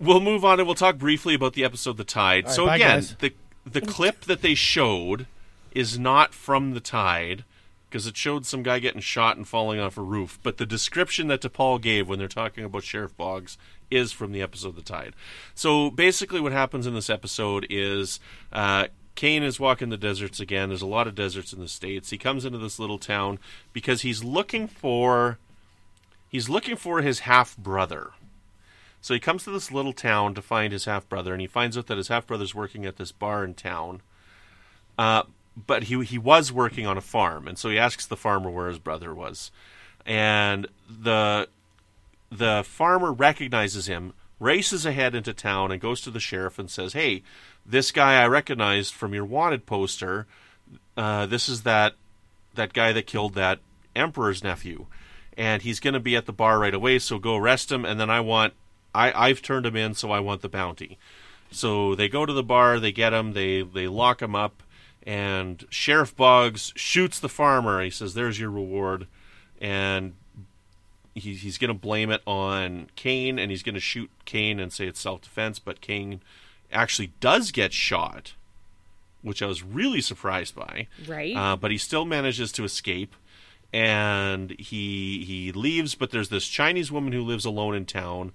we'll move on and we'll talk briefly about the episode "The Tide." Right, so bye, again, guys. the the clip that they showed is not from "The Tide" because it showed some guy getting shot and falling off a roof. But the description that T'Pol gave when they're talking about Sheriff Boggs is from the episode "The Tide." So basically, what happens in this episode is. Uh, Caine is walking the deserts again. There's a lot of deserts in the states. He comes into this little town because he's looking for he's looking for his half brother. So he comes to this little town to find his half brother, and he finds out that his half brother's working at this bar in town. Uh, but he he was working on a farm, and so he asks the farmer where his brother was, and the the farmer recognizes him, races ahead into town, and goes to the sheriff and says, "Hey, this guy I recognized from your wanted poster. Uh, this is that that guy that killed that emperor's nephew, and he's going to be at the bar right away. So go arrest him, and then I want I I've turned him in, so I want the bounty." So they go to the bar, they get him, they they lock him up, and Sheriff Boggs shoots the farmer. He says, "There's your reward," and he, he's going to blame it on Caine, and he's going to shoot Caine and say it's self defense. But Caine actually does get shot, which I was really surprised by. Right. Uh, but he still manages to escape. and he he leaves. But there's this Chinese woman who lives alone in town,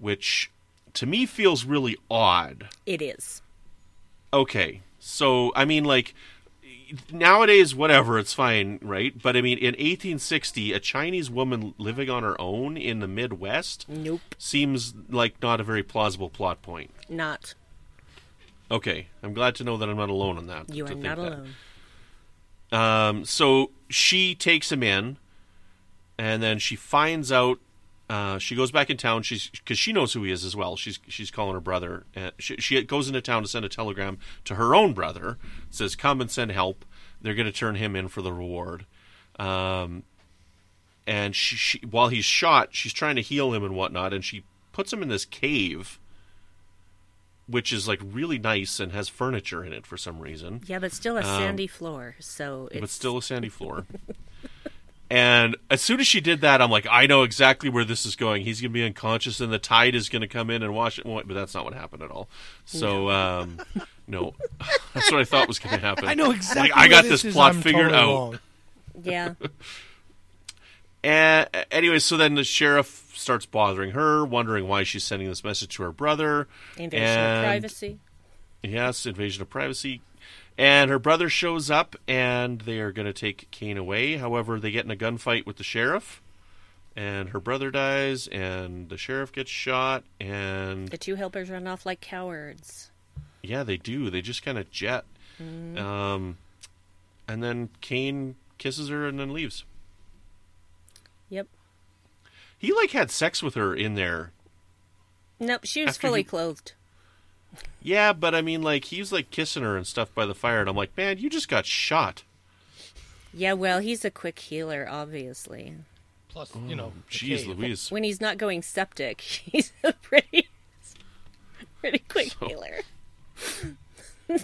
which to me feels really odd. It is. Okay, so I mean, like nowadays, whatever, it's fine, right? But I mean, in 1860, a Chinese woman living on her own in the Midwest Nope. seems like not a very plausible plot point. Not. Okay, I'm glad to know that I'm not alone on that. You are not that. alone. Um, so she takes him in, and then she finds out. Uh, she goes back in town. She's because she knows who he is as well. She's she's calling her brother. And she, she goes into town to send a telegram to her own brother. Says, "Come and send help. They're going to turn him in for the reward." Um, and she, she while he's shot, she's trying to heal him and whatnot, and she puts him in this cave, which is like really nice and has furniture in it for some reason Yeah, but still a sandy floor, so it's Um, but still a sandy floor. and as soon as she did that, I'm like, I know exactly where this is going. He's going to be unconscious, and the tide is going to come in and wash it. Well, But that's not what happened at all. So, um, no, that's what I thought was going to happen. I know exactly. Like, I got this this plot I'm figured totally out. wrong. yeah. And anyway, so then the sheriff starts bothering her, wondering why she's sending this message to her brother. Invasion And- of privacy. Yes, invasion of privacy. And her brother shows up, and they are going to take Caine away. However, they get in a gunfight with the sheriff, and her brother dies, and the sheriff gets shot, and The two helpers run off like cowards. yeah, they do. They just kind of jet. Um, and then Caine kisses her and then leaves. Yep. He like had sex with her in there. Nope, she was After fully he- clothed. Yeah, but I mean, like he's like kissing her and stuff by the fire, and I'm like, man, you just got shot. Yeah, well, he's a quick healer, obviously. Plus, you know, the Jeez, cave. Louise. When he's not going septic, he's a pretty, pretty quick So- healer.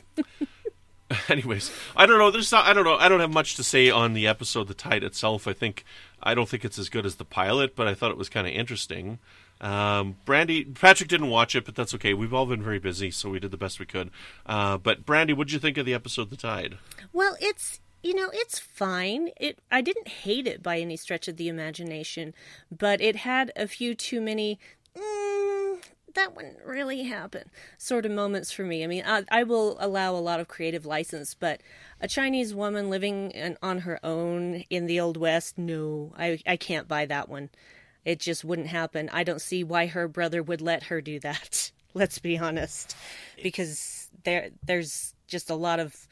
anyways i don't know there's not i don't know i don't have much to say on the episode the tide itself i think i don't think it's as good as the pilot but i thought it was kind of interesting um, Brandi patrick didn't watch it but that's okay we've all been very busy so we did the best we could uh, but Brandi what'd you think of the episode the tide Well, it's you know it's fine. It I didn't hate it by any stretch of the imagination, but it had a few too many. Mm, that wouldn't really happen. Sort of moments for me. I mean, I, I will allow a lot of creative license, but a Chinese woman living in, on her own in the old west, no, I I can't buy that one. It just wouldn't happen. I don't see why her brother would let her do that. Let's be honest, because there there's just a lot of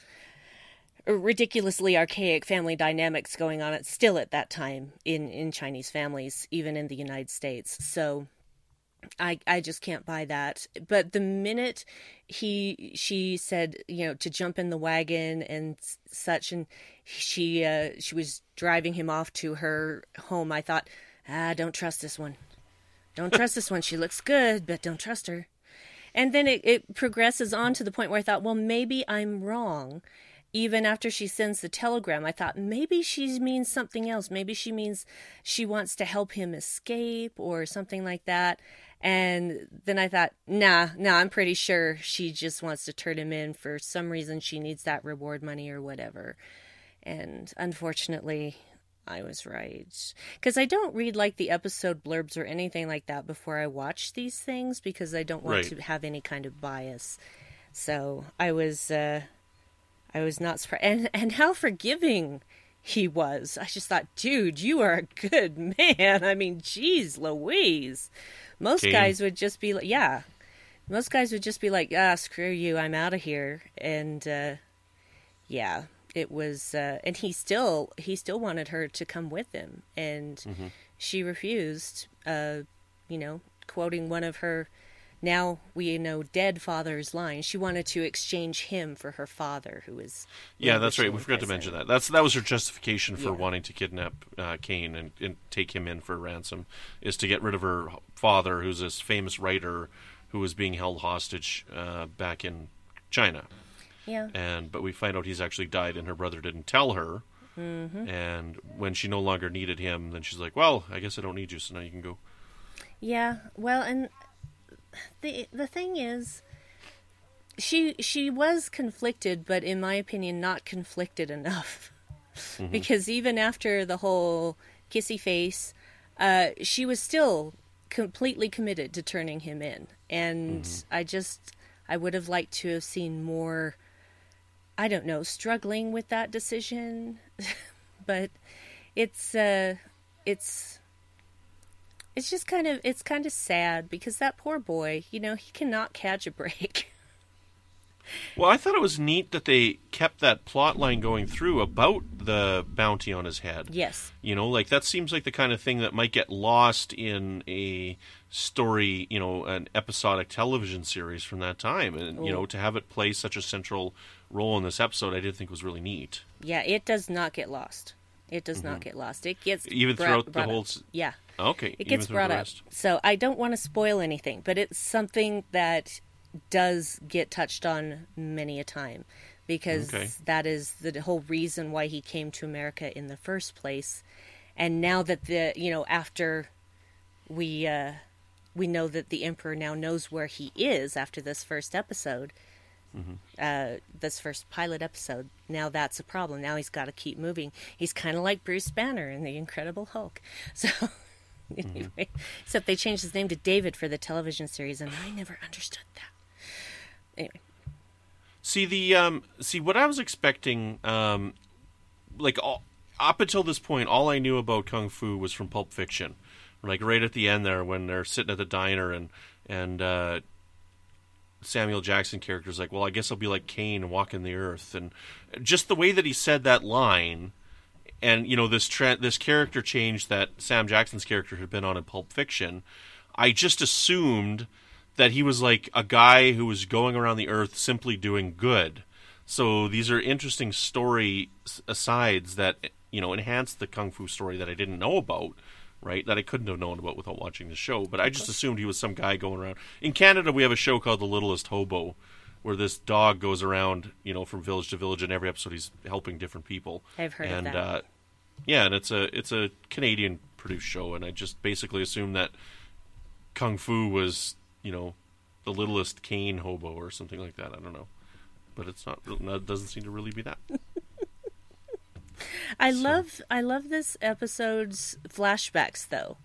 ridiculously archaic family dynamics going on at still at that time in in Chinese families, even in the United States. So I I just can't buy that. But the minute he she said you know to jump in the wagon and such, and she uh, she was driving him off to her home, I thought, ah, don't trust this one. Don't trust this one. She looks good, but don't trust her. And then it, it progresses on to the point where I thought, well, maybe I'm wrong. Even after she sends the telegram, I thought maybe she means something else. Maybe she means she wants to help him escape or something like that. And then I thought, nah, nah, I'm pretty sure she just wants to turn him in for some reason. She needs that reward money or whatever. And unfortunately, I was right. Because I don't read like the episode blurbs or anything like that before I watch these things because I don't want Right. to have any kind of bias. So I was, uh, I was not surprised. And, and how forgiving he was. I just thought, dude, you are a good man. I mean, geez, Louise. Most Caine. guys would just be like, yeah. Most guys would just be like, ah, screw you, I'm out of here. And, uh, yeah it was uh, and he still he still wanted her to come with him. And Mm-hmm. she refused uh you know quoting one of her now we know dead father's lines. She wanted to exchange him for her father who was yeah that's right. We forgot to mention that. That's that was her justification for Yeah. wanting to kidnap uh, Caine and, and take him in for ransom is to get rid of her father who's this famous writer who was being held hostage uh, back in china yeah and but we find out he's actually died and her brother didn't tell her Mm-hmm. and when she no longer needed him then she's like well i guess i don't need you so now you can go Yeah, well, and the the thing is, she she was conflicted, but in my opinion, not conflicted enough. because even after the whole kissy face, uh, she was still completely committed to turning him in, and I just I would have liked to have seen more. I don't know, struggling with that decision, but it's uh, it's it's just kind of it's kind of sad because that poor boy, you know, he cannot catch a break. Well, I thought it was neat that they kept that plot line going through about the bounty on his head. yes. You know, like that seems like the kind of thing that might get lost in a story, you know, an episodic television series from that time. And, you know, to have it play such a central role in this episode, I did think was really neat. Yeah, it does not get lost. It does not get lost. It gets Mm-hmm. Even brought- throughout the brought whole up. s- Yeah, Okay. it gets brought up. So I don't want to spoil anything, but it's something that does get touched on many a time because Okay. that is the whole reason why he came to America in the first place. And now that the you know after we uh, we know that the emperor now knows where he is after this first episode, uh, this first pilot episode. Now that's a problem. Now he's got to keep moving. He's kind of like Bruce Banner in the Incredible Hulk. So. Anyway, except they changed his name to David for the television series, and I never understood that. Anyway, See the um see what I was expecting um like all, up until this point all I knew about kung fu was from Pulp Fiction. Like right at the end there when they're sitting at the diner and and uh Samuel Jackson character's like, "Well, I guess I'll be like Caine walking the earth." And just the way that he said that line and you know this tra- this character change that Sam Jackson's character had been on in Pulp Fiction, I just assumed that he was like a guy who was going around the earth simply doing good. So these are interesting story asides that you know enhance the kung fu story that I didn't know about, right? That I couldn't have known about without watching the show. But I just assumed he was some guy going around. In Canada, we have a show called The Littlest Hobo, where this dog goes around, you know, from village to village, and every episode he's helping different people. I've heard of and, that. Uh, yeah, and it's a it's a Canadian produced show, and I just basically assumed that kung fu was you know the littlest Caine hobo or something like that. I don't know, but it's not. It doesn't seem to really be that. I love I love this episode's flashbacks though,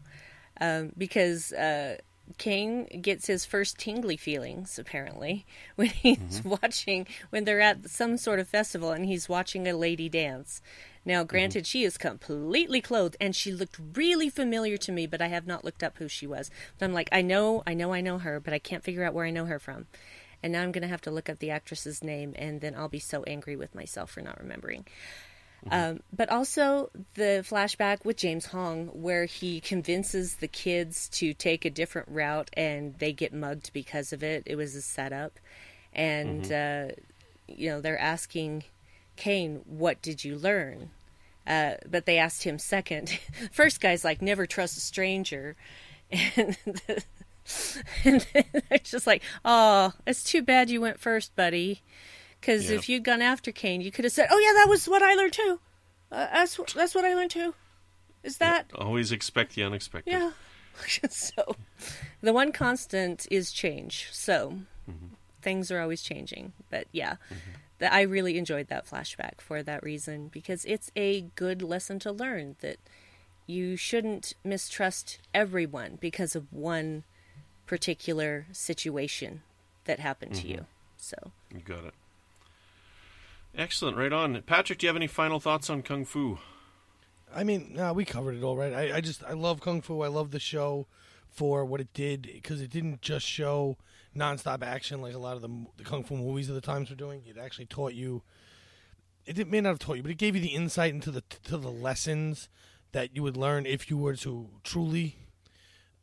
um, because uh, Caine gets his first tingly feelings apparently when he's mm-hmm. watching when they're at some sort of festival and he's watching a lady dance. Now, mm-hmm. granted, she is completely clothed and she looked really familiar to me, but I have not looked up who she was. But I'm like, I know, I know, I know her, but I can't figure out where I know her from. And now I'm going to have to look up the actress's name, and then I'll be so angry with myself for not remembering. Um, but also the flashback with James Hong, where he convinces the kids to take a different route and they get mugged because of it. It was a setup. And, uh, you know, they're asking Caine, what did you learn? Uh, but they asked him second. First guy's like, never trust a stranger. And, the, and it's just like, oh, it's too bad you went first, buddy. Because Yeah. if you'd gone after Caine, you could have said, "Oh yeah, that was what I learned too. Uh, that's that's what I learned too." Is that Always expect the unexpected. yeah? so, the one constant is change. So, mm-hmm. things are always changing. But yeah, mm-hmm. that I really enjoyed that flashback for that reason because it's a good lesson to learn that you shouldn't mistrust everyone because of one particular situation that happened to mm-hmm. you. So. You got it. Excellent. Right on. Patrick, do you have any final thoughts on kung fu? I mean, we covered it all, right? I, I just I love Kung Fu. I love the show for what it did because it didn't just show nonstop action like a lot of the, the Kung Fu movies of the times were doing. It actually taught you. It may not have taught you, but it gave you the insight into the to the lessons that you would learn if you were to truly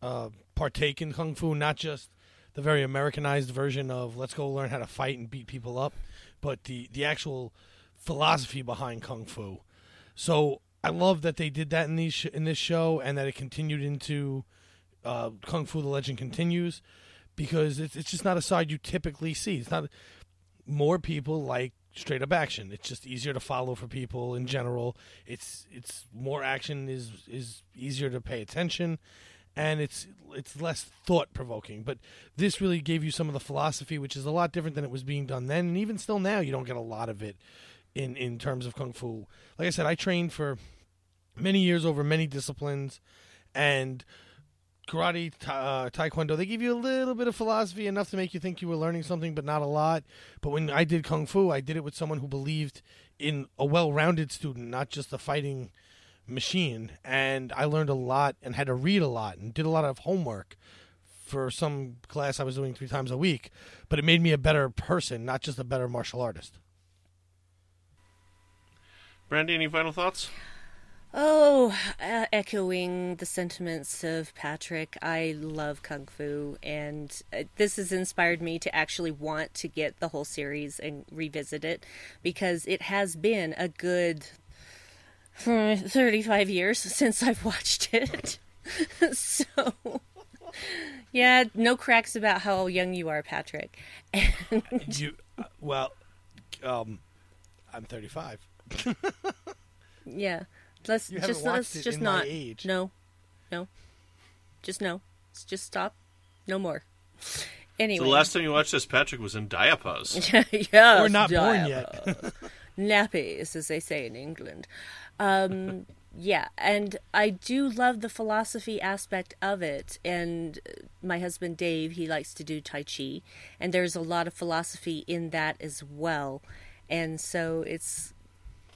uh, partake in Kung Fu, not just the very Americanized version of let's go learn how to fight and beat people up, but the the actual philosophy behind Kung Fu. So I love that they did that in these sh- in this show, and that it continued into uh, Kung Fu: The Legend Continues, because it's it's just not a side you typically see. It's not more people like straight up action. It's just easier to follow for people in general. It's it's more action is is easier to pay attention, and it's it's less thought provoking. But this really gave you some of the philosophy, which is a lot different than it was being done then, and even still now, you don't get a lot of it in in terms of kung fu. Like I said, I trained for many years over many disciplines, and karate, uh, taekwondo, they give you a little bit of philosophy, enough to make you think you were learning something, but not a lot. But when I did kung fu, I did it with someone who believed in a well-rounded student, not just the fighting machine. And I learned a lot and had to read a lot and did a lot of homework for some class I was doing three times a week. But it made me a better person, not just a better martial artist. Brandi, any final thoughts? Oh, uh, echoing the sentiments of Patrick, I love Kung Fu, and uh, this has inspired me to actually want to get the whole series and revisit it because it has been a good 35 years since I've watched it. so, yeah, no cracks about how young you are, Patrick. And You, uh, well, um, I'm 35. yeah, let's You just let's it just in my not. age. No, no, just no. Let's just stop. No more. Anyway, So the last time you watched this, Patrick was in diapause. yeah, We're not born diapers. Nappies, as they say in England. Um, yeah, and I do love the philosophy aspect of it. And my husband Dave, he likes to do Tai Chi, and there's a lot of philosophy in that as well. And so it's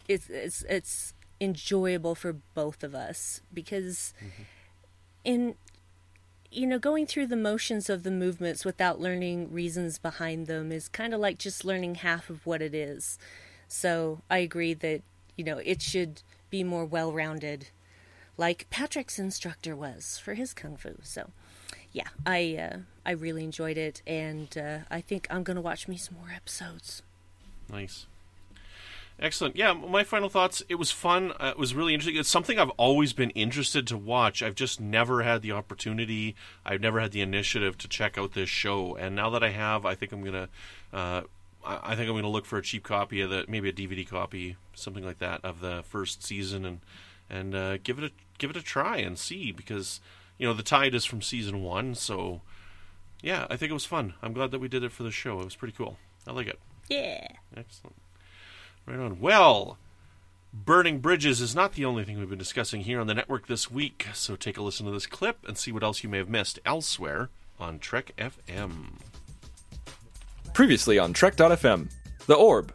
it's it's it's enjoyable for both of us because in you know, going through the motions of the movements without learning reasons behind them is kind of like just learning half of what it is. So I agree that, you know, it should be more well rounded, like Patrick's instructor was for his Kung Fu. So, yeah, I, uh, I really enjoyed it, and uh, I think I'm going to watch me some more episodes. Nice. Excellent. Yeah, my final thoughts. It was fun. Uh, it was really interesting. It's something I've always been interested to watch. I've just never had the opportunity. I've never had the initiative to check out this show. And now that I have, I think I'm gonna. Uh, I I think I'm gonna look for a cheap copy of the, maybe a DVD copy, something like that, of the first season, and and uh, give it a give it a try and see because you know the tide is from season one. So yeah, I think it was fun. I'm glad that we did it for the show. It was pretty cool. I like it. Yeah. Excellent. Right on. Well, burning bridges is not the only thing we've been discussing here on the network this week, so take a listen to this clip and see what else you may have missed elsewhere on Trek FM. Previously on Trek.fm, The Orb.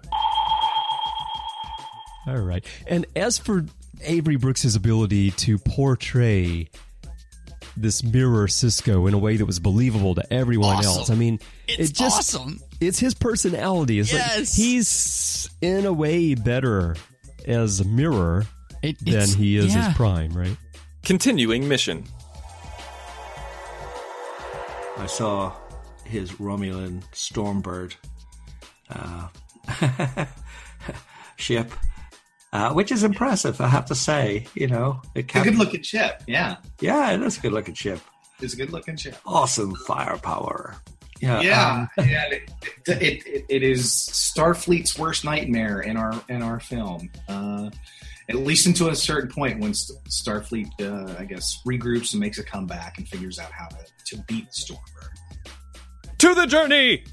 All right. And as for Avery Brooks's ability to portray this mirror Sisko in a way that was believable to everyone Awesome. else, I mean, It's it just awesome. it's his personality. It's like Yes. he's in a way better as a mirror It- than he is yeah. as Prime, right? Continuing mission. I saw his Romulan Stormbird uh, ship, uh, which is impressive, I have to say. You know, it It's a good looking ship. Yeah, Yeah, it is a good looking ship. it's a good looking ship. Awesome firepower. Yeah, Yeah, um, and it, it, it, it is Starfleet's worst nightmare in our in our film. Uh, at least until a certain point when Starfleet, uh, I guess, regroups and makes a comeback and figures out how to, to beat Stormbird. To the journey!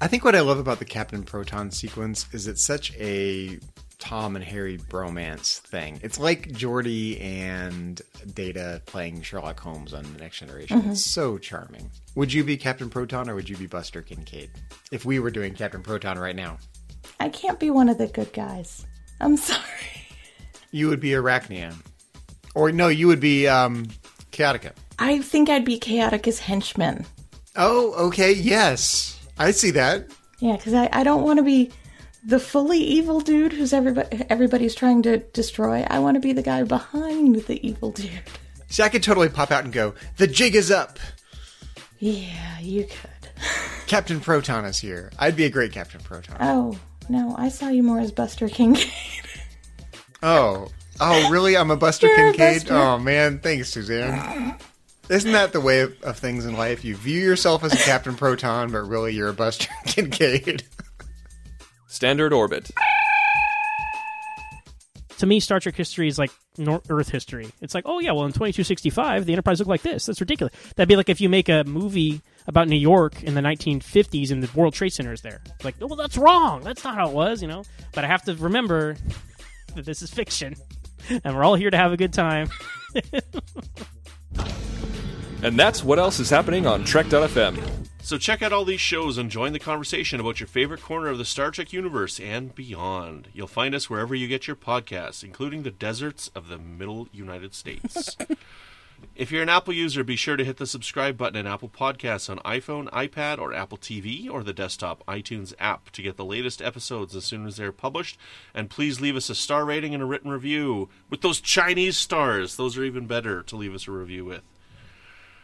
I think what I love about the Captain Proton sequence is it's such a Tom and Harry bromance thing. It's like Geordi and Data playing Sherlock Holmes on the Next Generation. Mhm. It's so charming. Would you be Captain Proton or would you be Buster Kincaid? If we were doing Captain Proton right now, I can't be one of the good guys. I'm sorry. you would be Arachnia. Or no, you would be um Chaotica. I think I'd be Chaotica's henchman. Oh, okay, yes. I see that. Yeah, because I, I don't want to be the fully evil dude who's everybody everybody's trying to destroy. I want to be the guy behind the evil dude. See, I could totally pop out and go, the jig is up. Yeah, you could. Captain Proton is here. I'd be a great Captain Proton. Oh no, I saw you more as Buster Kincaid. Oh, oh, really? I'm a Buster You're a Kincaid. Buster. Oh man, thanks, Suzanne. Isn't that the way of, of things in life? You view yourself as a Captain Proton, but really you're a Buster Kincaid. Standard orbit. to me, Star Trek history is like Nor- Earth history. It's like, oh yeah, well in 2265 the Enterprise looked like this. That's ridiculous. That'd be like if you make a movie about New York in the 1950s and the World Trade Center is there. Like, oh, well, that's wrong. That's not how it was, you know. But I have to remember that this is fiction, and we're all here to have a good time. And that's what else is happening on Trek.fm. So check out all these shows and join the conversation about your favorite corner of the Star Trek universe and beyond. You'll find us wherever you get your podcasts, including the deserts of the middle United States. if you're an Apple user, be sure to hit the subscribe button in Apple Podcasts on iPhone, iPad, or Apple TV, or the desktop iTunes app to get the latest episodes as soon as they're published. And please leave us a star rating and a written review with those Chinese stars. Those are even better to leave us a review with.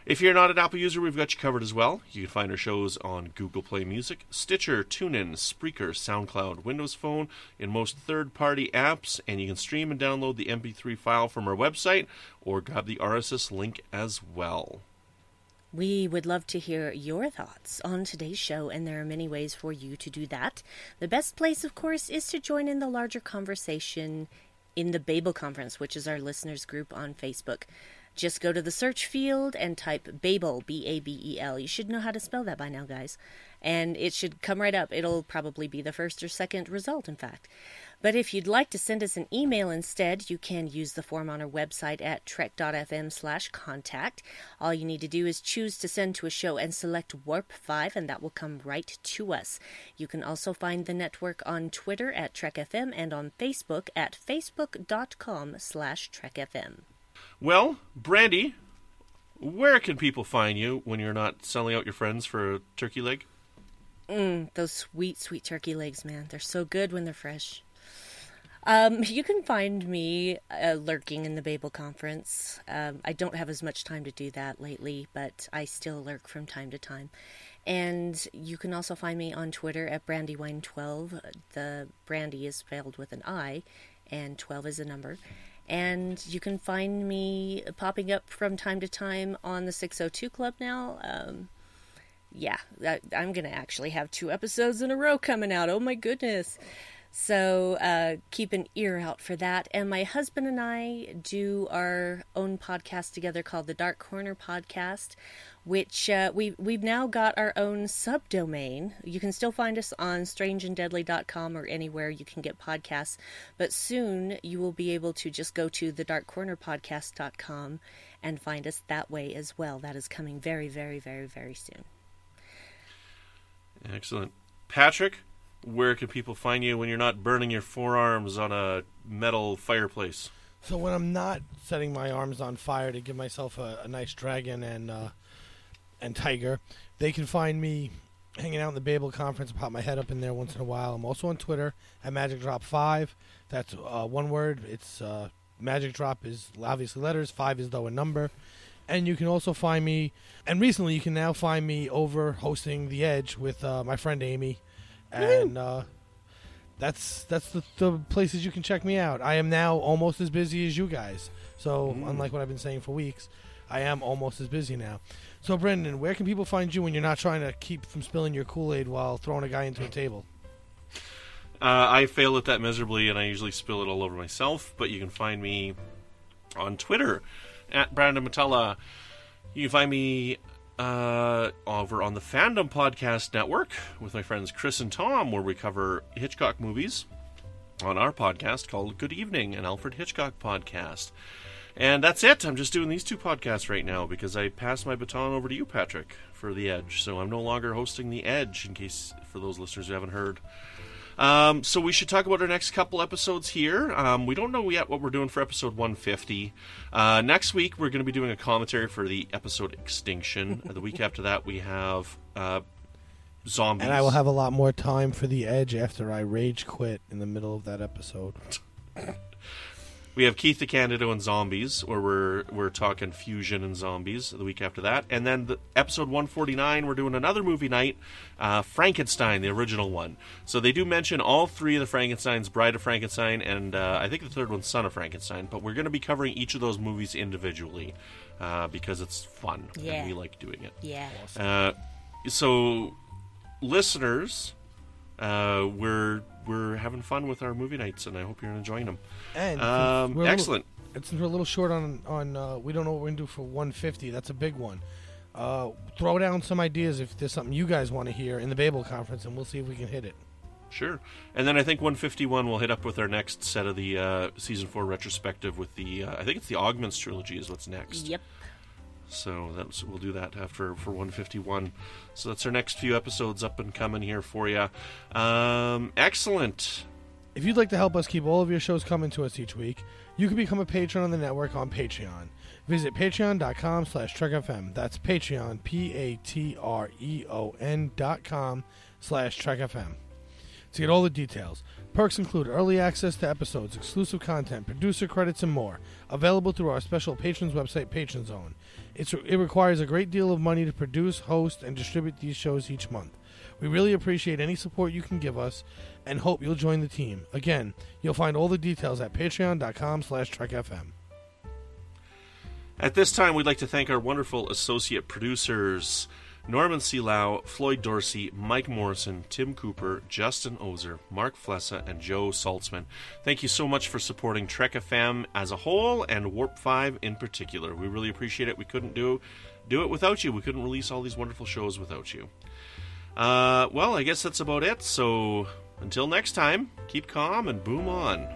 If you're not an Apple user, we've got you covered as well. You can find our shows on Google Play Music, Stitcher, TuneIn, Spreaker, SoundCloud, Windows Phone, in most third party apps, and you can stream and download the MP3 file from our website or grab the RSS link as well. We would love to hear your thoughts on today's show, and there are many ways for you to do that. The best place, of course, is to join in the larger conversation in the Babel Conference, which is our listeners group on Facebook. Just go to the search field and type Babel, B A B E L. You should know how to spell that by now, guys. And it should come right up. It'll probably be the first or second result, in fact. But if you'd like to send us an email instead, you can use the form on our website at trek.fm slash contact. All you need to do is choose to send to a show and select Warp 5, and that will come right to us. You can also find the network on Twitter at TrekFM and on Facebook at facebook.com slash TrekFM. Well, Brandi, where can people find you when you're not selling out your friends for a turkey leg? Mm, those sweet, sweet turkey legs, man. They're so good when they're fresh. Um, you can find me uh, lurking in the Babel conference. Um, I don't have as much time to do that lately, but I still lurk from time to time. And you can also find me on Twitter at Brandiwine12. The Brandi is spelled with an I, and 12 is a number. And you can find me popping up from time to time on the 602 Club now. Um, yeah, I'm going to actually have two episodes in a row coming out. Oh my goodness. So uh, keep an ear out for that. And my husband and I do our own podcast together called the Dark Corner Podcast, which uh, we we've now got our own subdomain. You can still find us on strangeanddeadly.com or anywhere you can get podcasts, but soon you will be able to just go to thedarkcornerpodcast.com and find us that way as well. That is coming very, very, very, very soon. Excellent. Patrick, where can people find you when you're not burning your forearms on a metal fireplace? So when I'm not setting my arms on fire to give myself a, a nice dragon and uh, and tiger, they can find me hanging out in the Babel conference. Pop my head up in there once in a while. I'm also on Twitter at Magic Drop Five. That's uh, one word. It's uh, Magic Drop is obviously letters. Five is though a number. And you can also find me, and recently you can now find me over hosting The Edge with uh, my friend Amy, and uh, that's that's the, the places you can check me out. I am now almost as busy as you guys. So Mm. unlike what I've been saying for weeks, I am almost as busy now. So Brandon, where can people find you when you're not trying to keep from spilling your Kool Aid while throwing a guy into a table? Uh, I fail at that miserably, and I usually spill it all over myself. But you can find me on Twitter at Brandon Mutala. You can find me uh, over on the Fandom Podcast Network with my friends Chris and Tom, where we cover Hitchcock movies on our podcast called Good Evening, an Alfred Hitchcock podcast. And that's it. I'm just doing these two podcasts right now because I passed my baton over to you, Patrick, for The Edge. So I'm no longer hosting The Edge, in case for those listeners who haven't heard. Um, so we should talk about our next couple episodes here. Um, we don't know yet what we're doing for episode 150. Uh, next week we're going to be doing a commentary for the episode Extinction. the week after that we have uh, Zombies. And I will have a lot more time for the Edge after I rage quit in the middle of that episode. We have Keith DeCandido and Zombies, where we're we're talking fusion and zombies the week after that, and then the episode 149, we're doing another movie night, uh, Frankenstein, the original one. So they do mention all three of the Frankenstein's, Bride of Frankenstein, and uh, I think the third one's Son of Frankenstein. But we're going to be covering each of those movies individually uh, because it's fun Yeah. and we like doing it. Yeah. Uh, so, listeners, uh, we're we're having fun with our movie nights, and I hope you're enjoying them. And um, we're a little- excellent. it's we're a little short on on. Uh, we don't know what we're gonna do for 150. That's a big one. uh, throw down some ideas if there's something you guys want to hear in the Babel conference, and we'll see if we can hit it. Sure. And then I think 151 will hit up with our next set of the uh, season four retrospective with the uh, I think it's the Augments trilogy is what's next. Yep. So that's we'll do that after for 151. So that's our next few episodes up and coming here for you. Um, excellent. If you'd like to help us keep all of your shows coming to us each week, you can become a patron on the network on Patreon. Visit patreon.com slash trekfm. That's Patreon, P-A-T-R-E-O-N dot com slash trekfm. To get all the details, perks include early access to episodes, exclusive content, producer credits, and more, available through our special patrons website, Patron Zone. It requires a great deal of money to produce, host, and distribute these shows each month. We really appreciate any support you can give us and hope you'll join the team. Again, you'll find all the details at patreon.com slash trekfm. At this time, we'd like to thank our wonderful associate producers Norman C. Lau, Floyd Dorsey, Mike Morrison, Tim Cooper, Justin Ozer, Mark Flessa, and Joe Saltzman. Thank you so much for supporting Trek FM as a whole and Warp 5 in particular. We really appreciate it. We couldn't do, do it without you. We couldn't release all these wonderful shows without you. Uh, well, I guess that's about it. So until next time, keep calm and boom on.